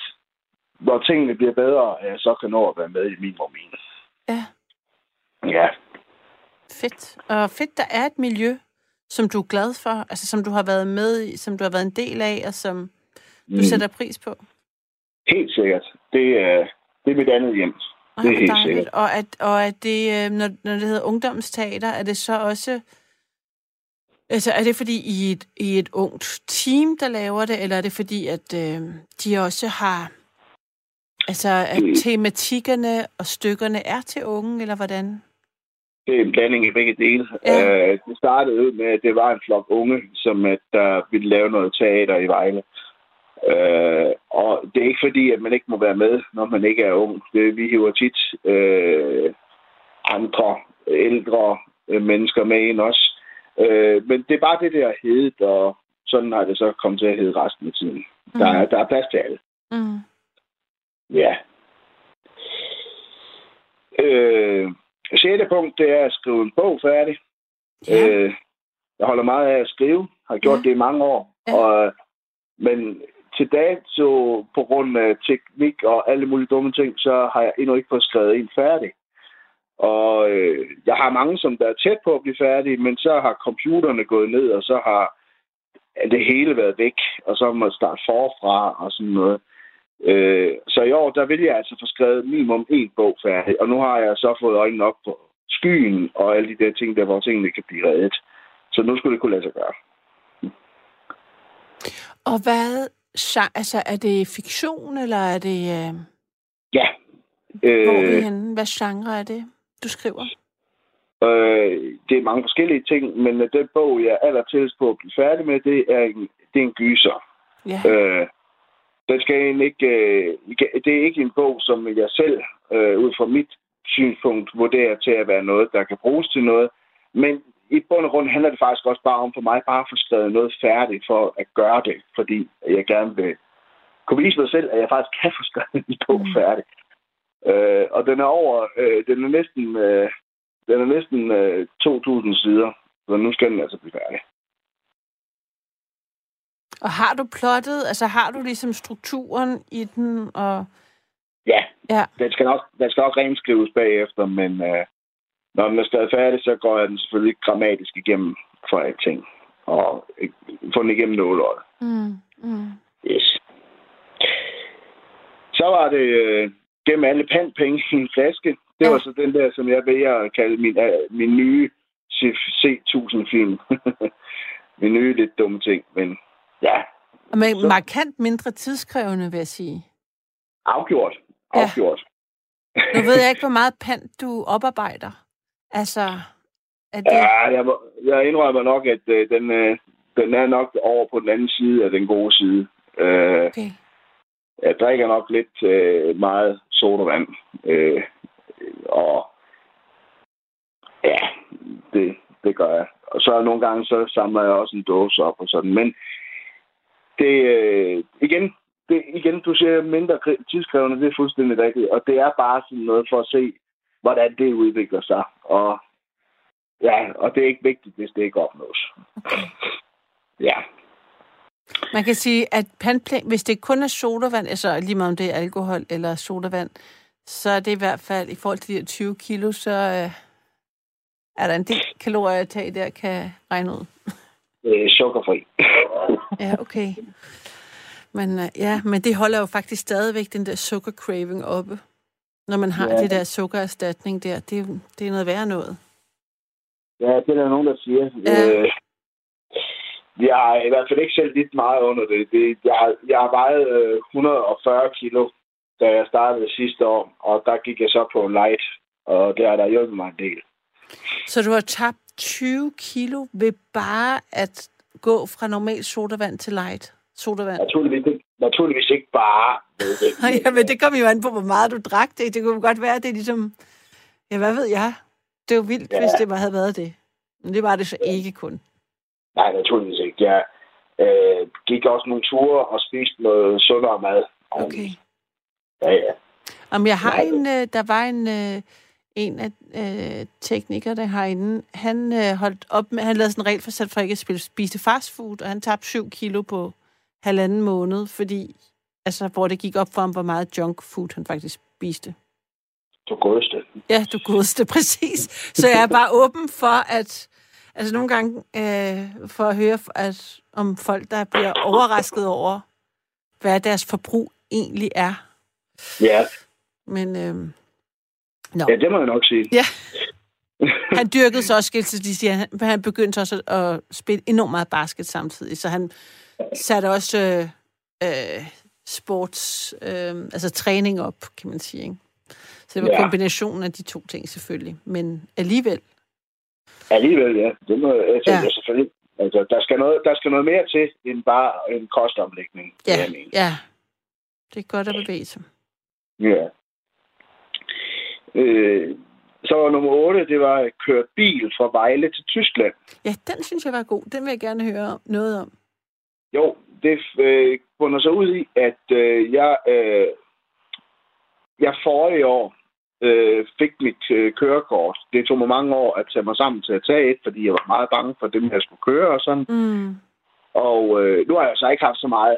når tingene bliver bedre, at jeg så kan nå at være med i min min. Ja. Ja, Fedt. Og fedt, der er et miljø, som du er glad for, altså som du har været med i, som du har været en del af, og som du Mm. sætter pris på. helt sikkert. Det, er, det er mit andet hjem. Det er helt dejligt. sikkert. Og at, og at det, øh, når, når det hedder ungdomsteater, er det så også... Altså, er det fordi I er et, I er et ungt team, der laver det, eller er det fordi, at øh, de også har... Altså, at Mm. tematikkerne og stykkerne er til unge, eller hvordan? Det er en blanding i begge dele. Ja. Uh, det startede ud med, at det var en flok unge, som at der ville lave noget teater i Vejle. Uh, og det er ikke fordi, at man ikke må være med, når man ikke er ung. Det, vi hiver tit uh, andre ældre uh, mennesker med ind også. Uh, men det er bare det, der har heddet, og sådan har det så kommet til at hedde resten af tiden. Mm. Der, er, der er plads til alle. Mm. Ja. Øh, sjette punkt, det er at skrive en bog færdig. Ja. Øh, jeg holder meget af at skrive, har gjort ja. det i mange år. Ja. Og, men til dato, på grund af teknik og alle mulige dumme ting, så har jeg endnu ikke fået skrevet en færdig. Og øh, jeg har mange, som der er tæt på at blive færdige, men så har computerne gået ned, og så har det hele været væk, og så må jeg starte forfra og sådan noget. Øh, så i år, der vil jeg altså få skrevet minimum en bog færdig, og nu har jeg så fået øjnene op på skyen og alle de der ting, der hvor tingene kan blive reddet. Så nu skulle det kunne lade sig gøre. Og hvad... Altså, er det fiktion, eller er det... Øh, Ja. hvor er vi Øh, henne? Hvad genre er det, du skriver? øh, det er mange forskellige ting, men øh, den bog, jeg er på at blive færdig med, det er en, det er en gyser. Ja. Øh, den skal ikke, øh, det er ikke en bog, som jeg selv, øh, ud fra mit synspunkt, vurderer til at være noget, der kan bruges til noget. Men i bund og grund handler det faktisk også bare om for mig bare at få skrevet noget færdigt for at gøre det, fordi jeg gerne vil kunne vise mig selv, at jeg faktisk kan få skrevet en bog Mm. færdig. Øh, og den er over, øh, den er næsten, øh, den er næsten øh, 2.000 sider, så nu skal den altså blive færdig. Og har du plottet, altså har du ligesom strukturen i den, og... Ja, Ja, den skal nok, den skal nok renskrives bagefter, men øh, når den er stadig færdig, så går jeg den selvfølgelig grammatisk igennem for alting. Og få den igennem nåløjet. mm, mm. Yes. Så var det øh, gennem alle pandpenge i en flaske. Det Ja. var så den der, som jeg vælger at kalde min, øh, min nye C1000-film. min nye lidt dumme ting, men ja, med Så- markant mindre tidskrævende, vil jeg sige. afgjort. Ja. Afgjort. Nu ved jeg ikke, hvor meget pant du oparbejder. Altså, er det... Ja, jeg, må, jeg indrømmer nok, at øh, den, øh, den er nok over på den anden side af den gode side. Øh, Okay. jeg drikker nok lidt øh, meget sodavand. Øh, og ja, det, det gør jeg. Og så nogle gange, så samler jeg også en dåse op og sådan. Men det, øh, igen, det, igen, du siger mindre tidskrævende, det er fuldstændig rigtigt. Og det er bare sådan noget for at se, hvordan det udvikler sig. Og ja, og det er ikke vigtigt, hvis det ikke opnås. okay. Ja. Man kan sige, at pandplan, hvis det kun er sodavand, altså lige meget om det er alkohol eller sodavand, så er det i hvert fald, i forhold til de her 20 kilo, så øh, er der en del kalorier at tage der, kan regne ud. Øh, sukkerfri. Ja, okay. Men øh, ja, men det holder jo faktisk stadigvæk den der sukkercraving oppe. Når man har Ja. det der sukkererstatning der, det, det er noget værre noget. Ja, det er der nogen, der siger. Ja. Øh, jeg har i hvert fald ikke selv lidt meget under det. det jeg, har, jeg har vejet øh, 140 kilo, da jeg startede sidste år, og der gik jeg så på light, og det har der hjulpet mig en del. Så du har tabt 20 kilo ved bare at gå fra normal sodavand til light sodavand? Naturligvis, naturligvis ikke bare det. ja, men det kommer jo an på, hvor meget du drak det. Det kunne godt være, at det er ligesom... Ja, hvad ved jeg? Det er jo vildt, Ja. ja. hvis det bare havde været det. Men det var det så ikke kun. Nej, naturligvis ikke. Jeg øh, gik også nogle ture og spiste noget sundere mad. Okay. Ja, ja. Om jeg har Nej. en, øh, der var en, øh, en af øh, teknikerne herinde, han øh, holdt op med, han lavede sådan en regel for, sat for ikke at spise, spise fast food, og han tabte 7 kilo på halvanden måned, fordi, altså, hvor det gik op for ham, hvor meget junk food han faktisk spiste. Du godeste. Ja, du godeste, præcis. Så jeg er bare åben for, at altså nogle gange øh, for at høre, at om folk, der bliver overrasket over, hvad deres forbrug egentlig er. Ja, Men øh, no. ja, det må jeg nok sige. Ja. han dyrkede så også skilsæt, de siger, han, han begyndte også at, at spille enormt meget basket samtidig, så han satte også øh, øh, sports, øh, altså træning op, kan man sige. Ikke? Så det var Ja. kombinationen af de to ting selvfølgelig, men alligevel. Alligevel, ja. Det må jeg Ja. ja. selvfølgelig. Altså, der skal, noget, der skal noget mere til end bare en kostomlægning. Ja, jeg mene. ja. Det er godt at bevæge sig. ja. Øh, så var nummer 8, det var at køre bil fra Vejle til Tyskland. Ja, den synes jeg var god. Den vil jeg gerne høre noget om. Jo, det øh, bunder sig ud i, at øh, jeg, øh, jeg forrige år øh, fik mit øh, kørekort. Det tog mig mange år at tage mig sammen til at tage et, fordi jeg var meget bange for dem, jeg skulle køre og sådan. Mm. Og øh, nu har jeg så ikke haft så meget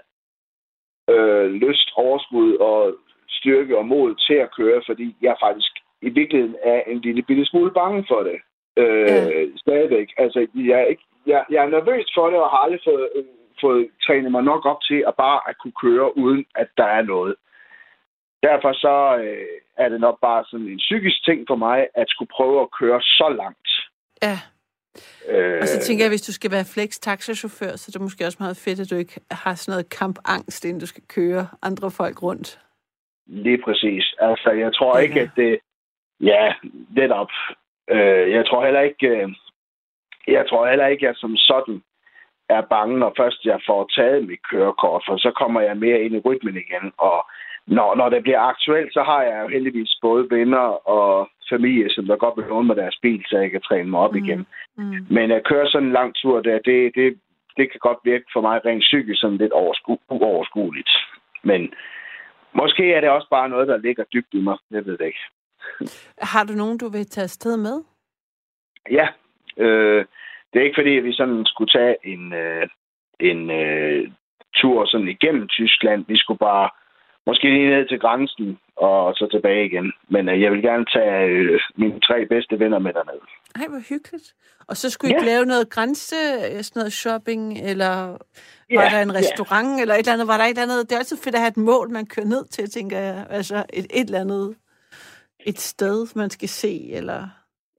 øh, lyst, overskud og styrke og mod til at køre, fordi jeg faktisk i virkeligheden er en lille bitte smule bange for det. Øh, Ja. Stadigvæk. Altså, jeg er, ikke, jeg, jeg er nervøs for det, og har aldrig fået, øh, fået trænet mig nok op til at bare at kunne køre, uden at der er noget. Derfor så øh, er det nok bare sådan en psykisk ting for mig, at skulle prøve at køre så langt. Ja, Øh, og så tænker jeg, hvis du skal være flex taxachauffør, så er det måske også meget fedt, at du ikke har sådan noget kampangst, inden du skal køre andre folk rundt. Lige præcis. Altså, jeg tror Ja. ikke, at det... Ja, netop. Øh, jeg tror heller ikke... Øh, jeg tror heller ikke, at jeg som sådan er bange, når først jeg får taget mit kørekort, for så kommer jeg mere ind i rytmen igen. Og når, når det bliver aktuelt, så har jeg jo heldigvis både venner og familie, som der godt vil låne mig deres bil, så jeg kan træne mig op Mhm. igen. Mm. Men at køre sådan en lang tur der, det, det, det kan godt virke for mig rent psykisk sådan lidt oversku, uoverskueligt. Men måske er det også bare noget, der ligger dybt i mig. Jeg ved det ikke. Har du nogen, du vil tage afsted med? Ja, øh, det er ikke fordi, at vi sådan skulle tage en, øh, en øh, tur sådan igennem Tyskland. Vi skulle bare måske lige ned til grænsen og så tilbage igen. Men øh, jeg vil gerne tage øh, mine tre bedste venner med derned. Ej, hvor hyggeligt. Og så skulle I Ja. lave noget grænse, øh, sådan noget shopping, eller var Ja, der en ja. restaurant, eller et eller andet? Var der et eller andet? Det er altid fedt at have et mål, man kører ned til, tænker jeg. Altså et, et eller andet, et sted, man skal se, eller...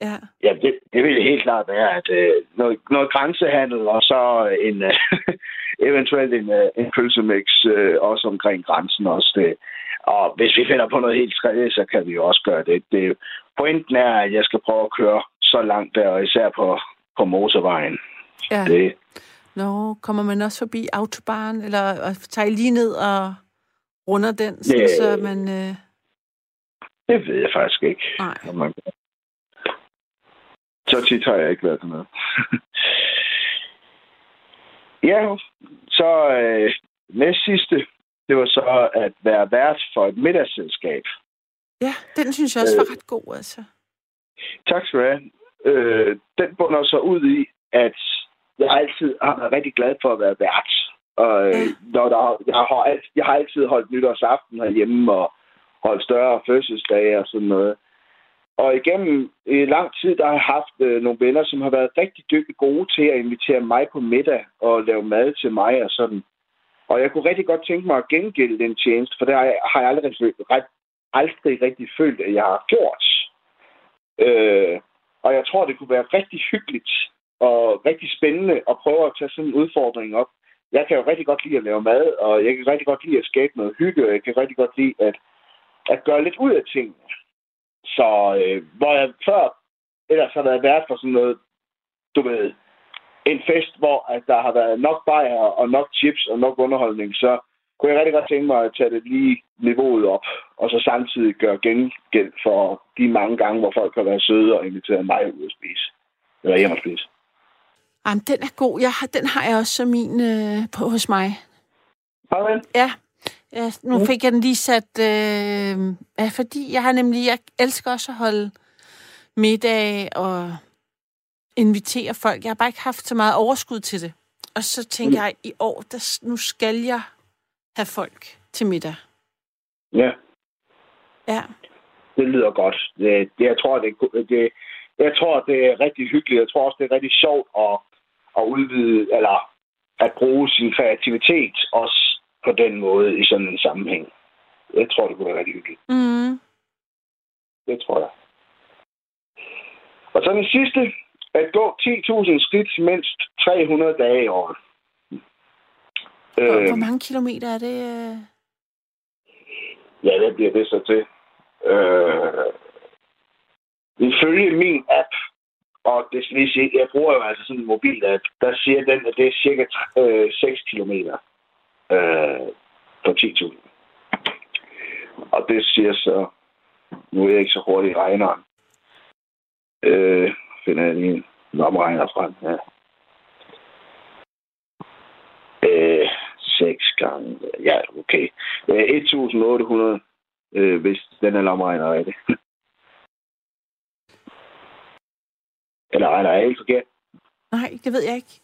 Ja. Ja, det, det vil helt klart være, at øh, noget, noget grænsehandel, og så en øh, eventuelt en, øh, en pølsemix øh, også omkring grænsen også. Det. Og hvis vi finder på noget helt tredje, så kan vi jo også gøre det. det. Pointen er, at jeg skal prøve at køre så langt der, og især på, på motorvejen. ja. Det, Nå, kommer man også forbi autobahn, eller og tager I lige ned og runder den, sådan, Ja. så man... Øh, det ved jeg faktisk ikke. nej. om man gør. Så tit har jeg ikke været noget. ja, så øh, næst sidste, det var så at være vært for et middagsselskab. Ja, den synes jeg også Øh. var ret god, altså. Tak skal du have. Øh, den bunder så ud i, at jeg altid har været rigtig glad for at være vært. Og øh, når der, jeg, har, jeg har altid holdt nytårsaften herhjemme og holdt større fødselsdage og sådan noget. Og igennem øh, lang tid, der har jeg haft øh, nogle venner, som har været rigtig dygtige gode til at invitere mig på middag og lave mad til mig og sådan. Og jeg kunne rigtig godt tænke mig at gengælde den tjeneste, for det har jeg, har jeg aldrig, ret, aldrig rigtig følt, at jeg har gjort. Øh, og jeg tror, det kunne være rigtig hyggeligt og rigtig spændende at prøve at tage sådan en udfordring op. Jeg kan jo rigtig godt lide at lave mad, og jeg kan rigtig godt lide at skabe noget hygge, og jeg kan rigtig godt lide at, at gøre lidt ud af tingene. Så øh, hvor jeg før ellers har været vært for sådan noget, du ved, en fest, hvor at der har været nok bajer og nok chips og nok underholdning, så kunne jeg rigtig godt tænke mig at tage det lige niveauet op, og så samtidig gøre gengæld for de mange gange, hvor folk har været søde og inviteret mig ud at spise. Eller hjem at spise. Jamen, den er god. Jeg har, den har jeg også som min øh, på hos mig. Farvel. Ja. Ja nu fik jeg den lige sat... Øh, ja, fordi jeg har nemlig... Jeg elsker også at holde middag og invitere folk. Jeg har bare ikke haft så meget overskud til det. Og så tænker jeg, i år, der, nu skal jeg have folk til middag. Ja, Ja. det lyder godt. Det, det, jeg, tror, det, det, jeg tror, det er rigtig hyggeligt. Jeg tror også, det er rigtig sjovt at, at udvide, eller at bruge sin kreativitet også på den måde i sådan en sammenhæng. Jeg tror, det kunne være rigtig hyggeligt. Mm. Det tror jeg. Og så den sidste. At gå 10.000 skridt mindst 300 dage i året. Hvor, Øh, hvor mange kilometer er det? øh? ja, hvad bliver det så til? Øh, ifølge min app, og det lige sige, jeg bruger jo altså sådan en mobil app, der siger den, at det er cirka øh, 6 kilometer øh, for 10.000. Og det siger så, nu er jeg ikke så hurtig i regneren. Øh, finder jeg lige en lomregner frem her. Øh, 6 gange, ja, okay. Øh, 1.800, øh, hvis den er lomregner er det. Eller regner jeg helt forkert? Nej, det ved jeg ikke.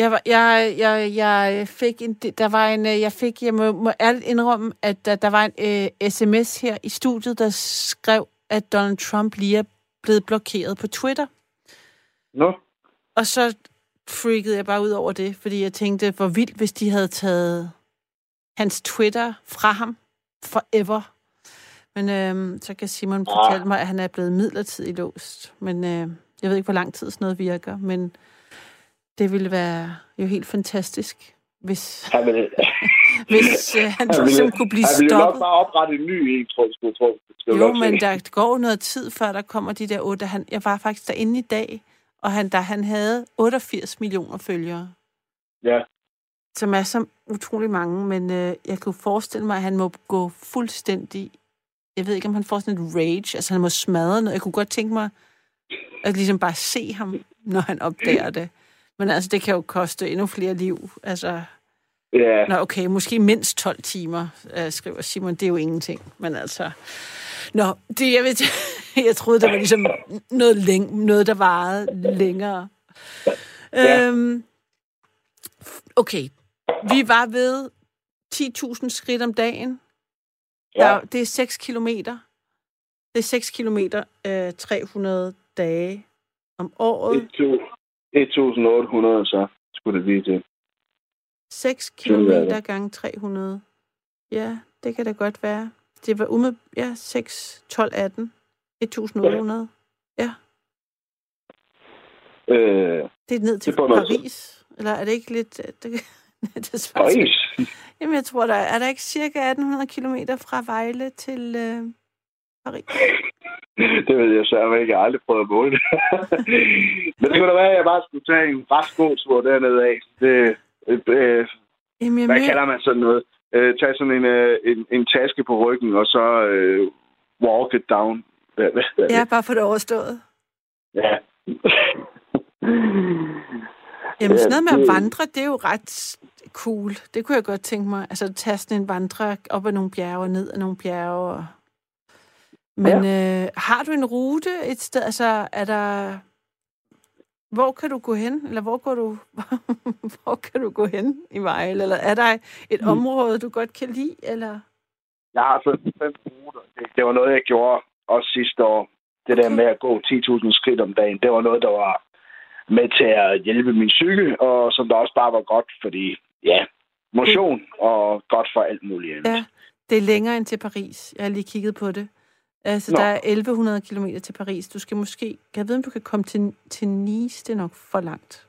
Jeg, jeg, jeg, jeg fik en, der var en, øh, jeg fik, jeg må, må ærligt indrømme, at der, der var en uh, sms her i studiet, der skrev, at Donald Trump lige er blevet blokeret på Twitter. Nå, Og så freakede jeg bare ud over det, fordi jeg tænkte, hvor vildt, hvis de havde taget hans Twitter fra ham forever. Men øhm, så kan Simon fortælle mig, at han er blevet midlertidigt låst. Men øh, jeg ved ikke, hvor lang tid sådan noget virker, men det ville være jo helt fantastisk, hvis, han vil, hvis øh, han han ligesom vil, kunne blive han vil jo nok stoppet. bare oprette en ny en, tror jeg, tror, skal Jo, men der går noget tid, før der kommer de der otte. Han, jeg var faktisk derinde i dag, og han, da han havde 88 millioner følgere. Ja, som er så utrolig mange, men øh, jeg kunne forestille mig, at han må gå fuldstændig... Jeg ved ikke, om han får sådan et rage, altså han må smadre noget. Jeg kunne godt tænke mig at ligesom bare se ham, når han opdager det. Men altså, det kan jo koste endnu flere liv. Altså, ja. nå, okay, måske mindst 12 timer, øh, skriver Simon. Det er jo ingenting, men altså... Nå, det, jeg, ved, jeg troede, der var ligesom noget, læng, noget der varede længere. Ja. Øhm, okay, vi var ved 10.000 skridt om dagen. ja. Der, det er 6 kilometer. Det er 6 kilometer, øh, 300 dage om året. 1.800, så skulle det blive til. 6 Sådan er kilometer det. gange 300. Ja, det kan da godt være. Det var umed... Ja, 6, 12, 18. 1800. Ja, Øh, det er ned til Det. Paris. Eller er det ikke lidt... øh, Det, det svarer Paris. Jamen, jeg tror, der er, er der ikke cirka 1800 kilometer fra Vejle til øh, Paris? det ved jeg så ikke. Jeg har aldrig prøvet at måle det. Men det kunne da være, at jeg bare skulle tage en ret god tur dernede af. Det, øh, Jamen, jeg hvad kalder man sådan noget? Øh, tag sådan en, øh, en, en taske på ryggen, og så øh, walk it down. Ja, bare for det overstået. ja. Jamen, sådan noget med at vandre, det er jo ret cool. Det kunne jeg godt tænke mig. Altså, tage sådan en vandre op ad nogle bjerge og ned ad nogle bjerge. Og... Men øh, har du en rute et sted? Altså, er der... hvor kan du gå hen? Eller hvor, går du, hvor kan du gå hen i Vejle? Eller er der et mm. område, du godt kan lide? Eller? Jeg har fået fem ruter. Det, det var noget, jeg gjorde også sidste år. Det okay. der med at gå 10.000 skridt om dagen, det var noget, der var med til at hjælpe min psyke, og som der også bare var godt, fordi ja, motion og godt for alt muligt andet. Ja, det er længere end til Paris. Jeg har lige kigget på det. Altså, Nå. der er 1100 km til Paris. Du skal måske... Jeg ved, om du kan komme til, til Nice. Det er nok for langt.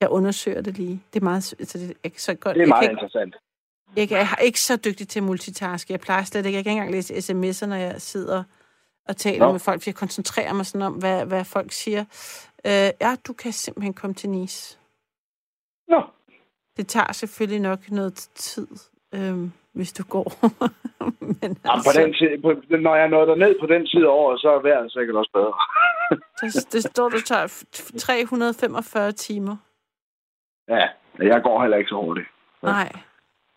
Jeg undersøger det lige. Det er meget... Altså, det er ikke så godt. Det er meget jeg interessant. Ikke, jeg er ikke så dygtig til multitask. Jeg plejer slet ikke. Jeg kan ikke engang læse sms'er, når jeg sidder og taler Nå. med folk, for jeg koncentrerer mig sådan om, hvad, hvad folk siger. Uh, ja, du kan simpelthen komme til Nice. Nå. Det tager selvfølgelig nok noget tid, øhm, hvis du går. Men altså... Jamen, på den tid, på, når jeg når ned på den tid af året, så er vejret sikkert også bedre. det, det står, du tager 345 timer. Ja, jeg går heller ikke så hurtigt. Ja. Nej.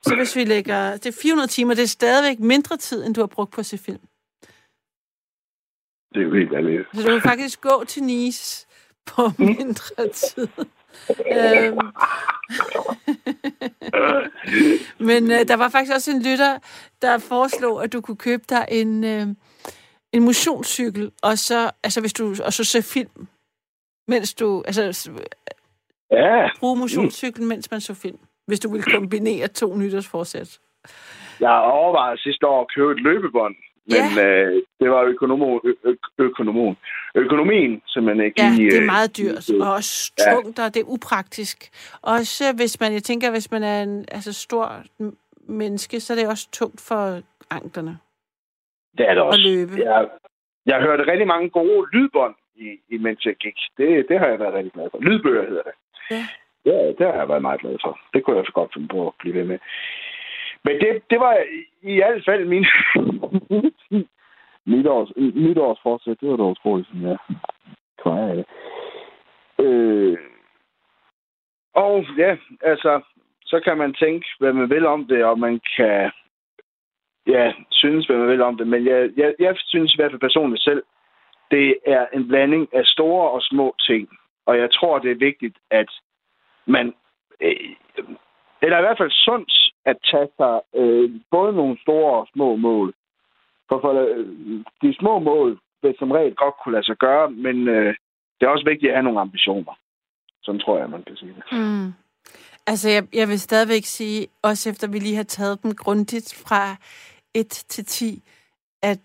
Så hvis vi lægger... Det er 400 timer, det er stadigvæk mindre tid, end du har brugt på at se film. Det er jo helt ærligt. Så du vil faktisk gå til Nice på mindre tid. øhm. Men øh, der var faktisk også en lytter, der foreslog, at du kunne købe dig en, øh, en motionscykel, og så, altså, hvis du, og så se film, mens du... Altså, ja. bruge motionscyklen, mens man så film, hvis du vil kombinere to nytårsforsæt. Jeg har overvejet sidste år at købe et løbebånd, men ja. øh, det var økonomo, ø- økonomo, økonomien simpelthen ikke. Ja, i, det er øh, meget dyrt, og også tungt, ja. og det er upraktisk. Også hvis man, jeg tænker, hvis man er en altså, stor menneske, så er det også tungt for anklerne. Det er det også. At løbe. Jeg, jeg hørte rigtig mange gode lydbånd, i, mens jeg gik. Det, det har jeg været rigtig glad for. Lydbøger hedder det. Ja. Ja, det har jeg været meget glad for. Det kunne jeg så godt finde på at blive ved med. Men det, det var i hvert fald min nytårs, nytårsforsæt. Det var da utroligt, som jeg kvarer af det. Øh, og ja, altså, så kan man tænke, hvad man vil om det, og man kan ja, synes, hvad man vil om det. Men jeg, jeg, jeg synes i hvert fald personligt selv, det er en blanding af store og små ting. Og jeg tror, det er vigtigt, at man, øh, eller i hvert fald sundt, at tage sig øh, både nogle store og små mål. For, for øh, de små mål vil som regel godt kunne lade sig gøre, men øh, det er også vigtigt at have nogle ambitioner. Sådan tror jeg, man kan sige det. Mm. Altså, jeg, jeg vil stadigvæk sige, også efter vi lige har taget dem grundigt fra 1 til 10, at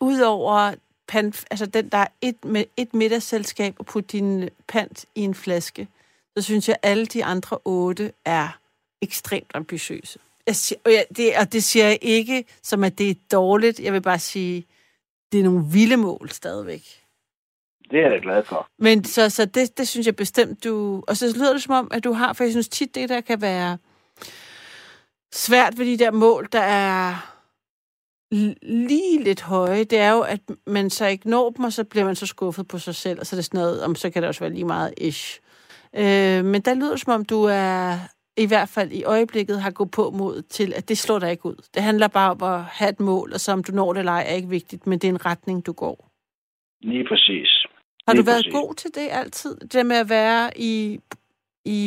udover pant, altså den, der er et, med et middagsselskab og putte din pant i en flaske, så synes jeg, at alle de andre otte er ekstremt ambitiøse. Jeg siger, og, jeg, det, og det siger jeg ikke, som at det er dårligt. Jeg vil bare sige, det er nogle vilde mål stadigvæk. Det er jeg glad for. Men så, så det, det synes jeg bestemt, du... Og så lyder det som om, at du har... For jeg synes tit, det der kan være svært ved de der mål, der er lige lidt høje, det er jo, at man så ikke når dem, og så bliver man så skuffet på sig selv, og så er det sådan noget, om så kan det også være lige meget ish. Øh, men der lyder det som om, du er i hvert fald i øjeblikket har gået på mod til, at det slår dig ikke ud. Det handler bare om at have et mål, og så om du når det eller ej, er ikke vigtigt, men det er en retning, du går. Lige præcis. Har du været præcis. god til det altid? Det med at være i, i,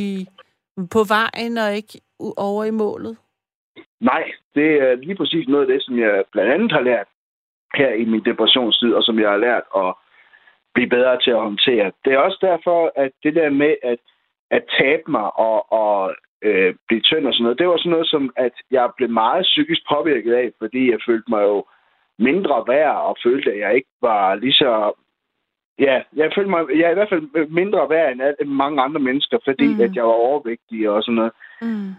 på vejen og ikke over i målet? Nej, det er lige præcis noget af det, som jeg blandt andet har lært her i min depressionstid, og som jeg har lært at blive bedre til at håndtere. Det er også derfor, at det der med at, at tabe mig og, og øh, blive tynd og sådan noget, det var sådan noget som, at jeg blev meget psykisk påvirket af, fordi jeg følte mig jo mindre værd og følte, at jeg ikke var lige så... Ja, jeg følte mig jeg er i hvert fald mindre værd end mange andre mennesker, fordi mm. at jeg var overvægtig og sådan noget. Mm.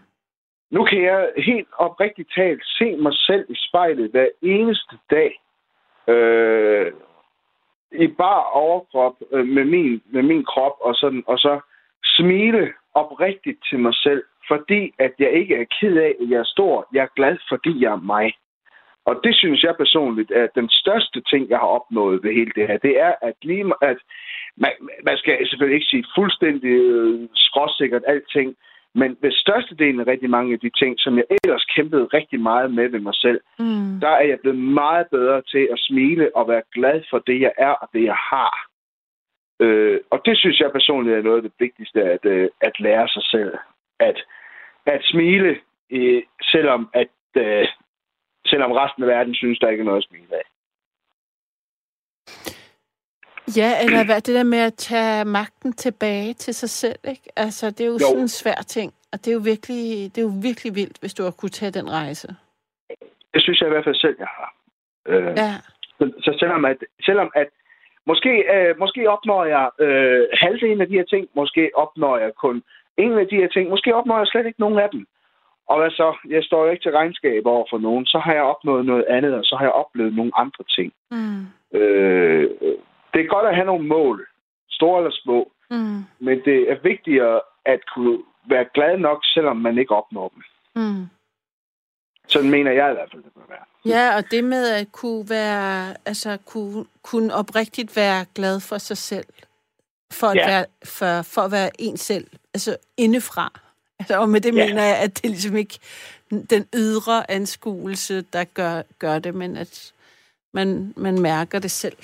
Nu kan jeg helt oprigtigt talt se mig selv i spejlet hver eneste dag. Øh, I bare overkrop øh, med, min, med min krop, og, sådan, og så smile oprigtigt til mig selv, fordi at jeg ikke er ked af, at jeg er stor. Jeg er glad, fordi jeg er mig. Og det synes jeg personligt er den største ting, jeg har opnået ved hele det her. Det er, at lige at man, man skal selvfølgelig ikke sige fuldstændig øh, skråsikkert alting, men ved størstedelen af rigtig mange af de ting, som jeg ellers kæmpede rigtig meget med ved mig selv, mm. der er jeg blevet meget bedre til at smile og være glad for det, jeg er og det, jeg har. Øh, og det synes jeg personligt er noget af det vigtigste, at, øh, at lære sig selv. At, at smile, øh, selvom, at, øh, selvom resten af verden synes, der ikke er noget at smile af. Ja, eller hvad, det der med at tage magten tilbage til sig selv, ikke? Altså, det er jo, jo. sådan en svær ting. Og det er jo virkelig, det er jo virkelig vildt, hvis du har kunne tage den rejse. Det synes jeg i hvert fald selv, jeg har. Øh, Ja, så, så selvom at, selvom at måske, øh, måske opnår jeg øh, halvdelen af de her ting, måske opnår jeg kun en af de her ting, måske opnår jeg slet ikke nogen af dem. Og hvad så? Jeg står jo ikke til regnskab over for nogen. Så har jeg opnået noget andet, og så har jeg oplevet nogle andre ting. mm, Øh, det er godt at have nogle mål, store eller små, mm, men det er vigtigere at kunne være glad nok, selvom man ikke opnår dem. mm. Sådan mener jeg i hvert fald, det bør være. Ja, og det med at kunne være, altså kunne, kunne oprigtigt være glad for sig selv, for at, Ja. være, for, for at være en selv, altså indefra. Altså, og med det Ja. mener jeg, at det er ligesom ikke den ydre anskuelse, der gør, gør det, men at man, man mærker det selv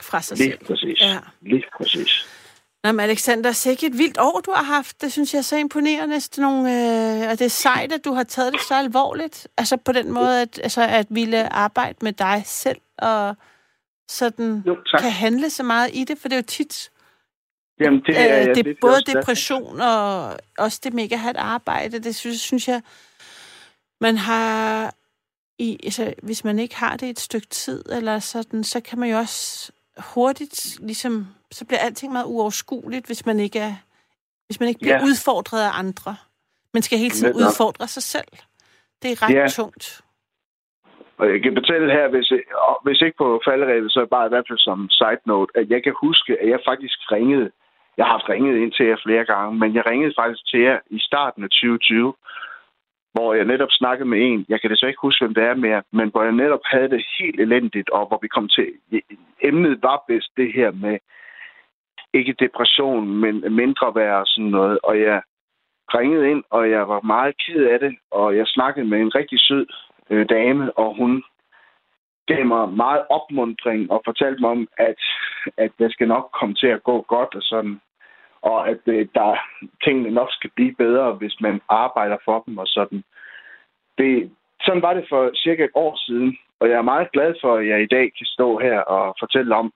fra sig Lige selv. præcis. Ja. Lige præcis. Nå, men Alexander, sikkert et vildt år, du har haft. Det synes jeg er så imponerende. Sådan nogle, øh, og det er sejt, at du har taget det så alvorligt. Altså på den måde, at, altså, at ville arbejde med dig selv, og sådan Jo, tak. kan handle så meget i det, for det er jo tit, Jamen, det, er, øh, det er både også depression og også det mega hat arbejde. Det synes, synes jeg, man har, i, altså, hvis man ikke har det et stykke tid, eller sådan, så kan man jo også hurtigt, ligesom, så bliver alting meget uoverskueligt, hvis man ikke er, hvis man ikke bliver Ja. udfordret af andre. Man skal hele tiden udfordre sig selv. Det er ret Ja. tungt. Og jeg kan fortælle her, hvis, hvis ikke på falderæbet, så bare i hvert fald som side note, at jeg kan huske, at jeg faktisk ringede. Jeg har haft ringet ind til jer flere gange, men jeg ringede faktisk til jer i starten af 2020, hvor jeg netop snakkede med en, jeg kan desværre ikke huske, hvem det er mere, men hvor jeg netop havde det helt elendigt, og hvor vi kom til, emnet var bedst det her med, ikke depression, men mindre værd og sådan noget, og jeg ringede ind, og jeg var meget ked af det, og jeg snakkede med en rigtig sød øh, dame, og hun gav mig meget opmundring og fortalte mig om, at, at det skal nok komme til at gå godt og sådan. Og at øh, der, tingene nok skal blive bedre, hvis man arbejder for dem og sådan. Det, sådan var det for cirka et år siden, og jeg er meget glad for, at jeg i dag kan stå her og fortælle om,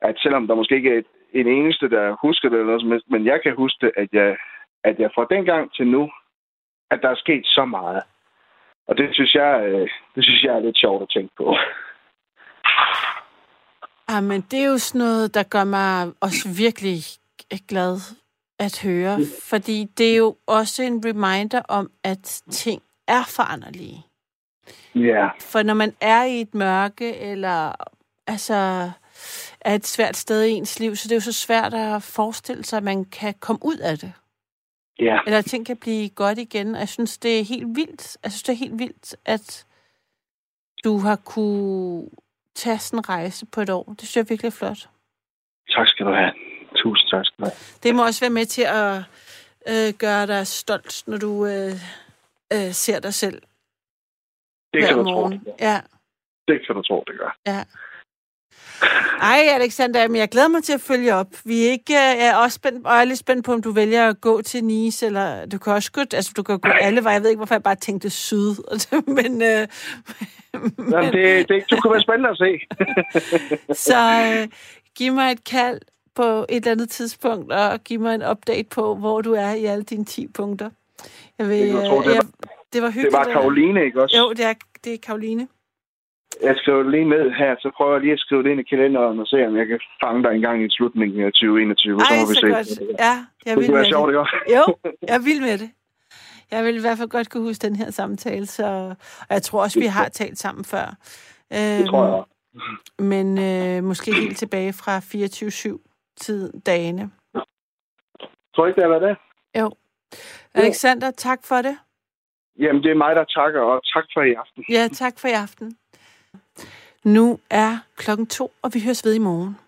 at selvom der måske ikke er et, en eneste, der husker det, eller noget som helst, men jeg kan huske det, at jeg, at jeg fra dengang til nu, at der er sket så meget. Og det synes jeg, øh, det synes jeg er lidt sjovt at tænke på. Ah, Jamen, det er jo sådan noget, der gør mig også virkelig glad at høre, fordi det er jo også en reminder om, at ting er foranderlige. Ja, For når man er i et mørke, eller altså er et svært sted i ens liv, så det er jo så svært at forestille sig, at man kan komme ud af det. ja, Eller at ting kan blive godt igen. Og jeg synes, det er helt vildt. Jeg synes, det er helt vildt, at du har kunne tage sådan en rejse på et år. Det synes jeg er virkelig flot. tak skal du have. Tusind tak skal du have. Det må også være med til at øh, gøre dig stolt, når du øh, øh, ser dig selv Det kan du tro, morgen. det gør. Ja, Det kan du tro, det gør. ja. Ej, Alexander, men jeg glæder mig til at følge op. Vi er ikke, øh, jeg er også spændt, og jeg er lidt spændt på, om du vælger at gå til Nice, eller du kan også gå, altså du kan gå alle veje. Jeg ved ikke, hvorfor jeg bare tænkte syd, men, øh, Jamen, det, det, du kunne være spændende at se. så øh, giv mig et kald på et eller andet tidspunkt, og giv mig en update på, hvor du er i alle dine 10 punkter. Jeg vil, Det kan du tro, øh, det jeg, var- det var Det hyggeligt. var at- Karoline, ikke også? Jo, det er, det er Karoline. Jeg skriver det lige ned her, så prøver jeg lige at skrive det ind i kalenderen og se, om jeg kan fange dig en gang i slutningen af 2021. så Ej, må vi så se. godt. Ja, jeg Det vil med være sjovt, det. ikke? Jo, jeg vil med det. Jeg vil i hvert fald godt kunne huske den her samtale, så, og jeg tror også, vi har talt sammen før. Øhm, Det tror jeg. Men øh, måske helt tilbage fra 24-7-tid dagene. Tror ikke, det har været det? Jo. Alexander, tak for det. Jamen, det er mig, der takker, og tak for i aften. Ja, tak for i aften. Nu er klokken to, og vi høres ved i morgen.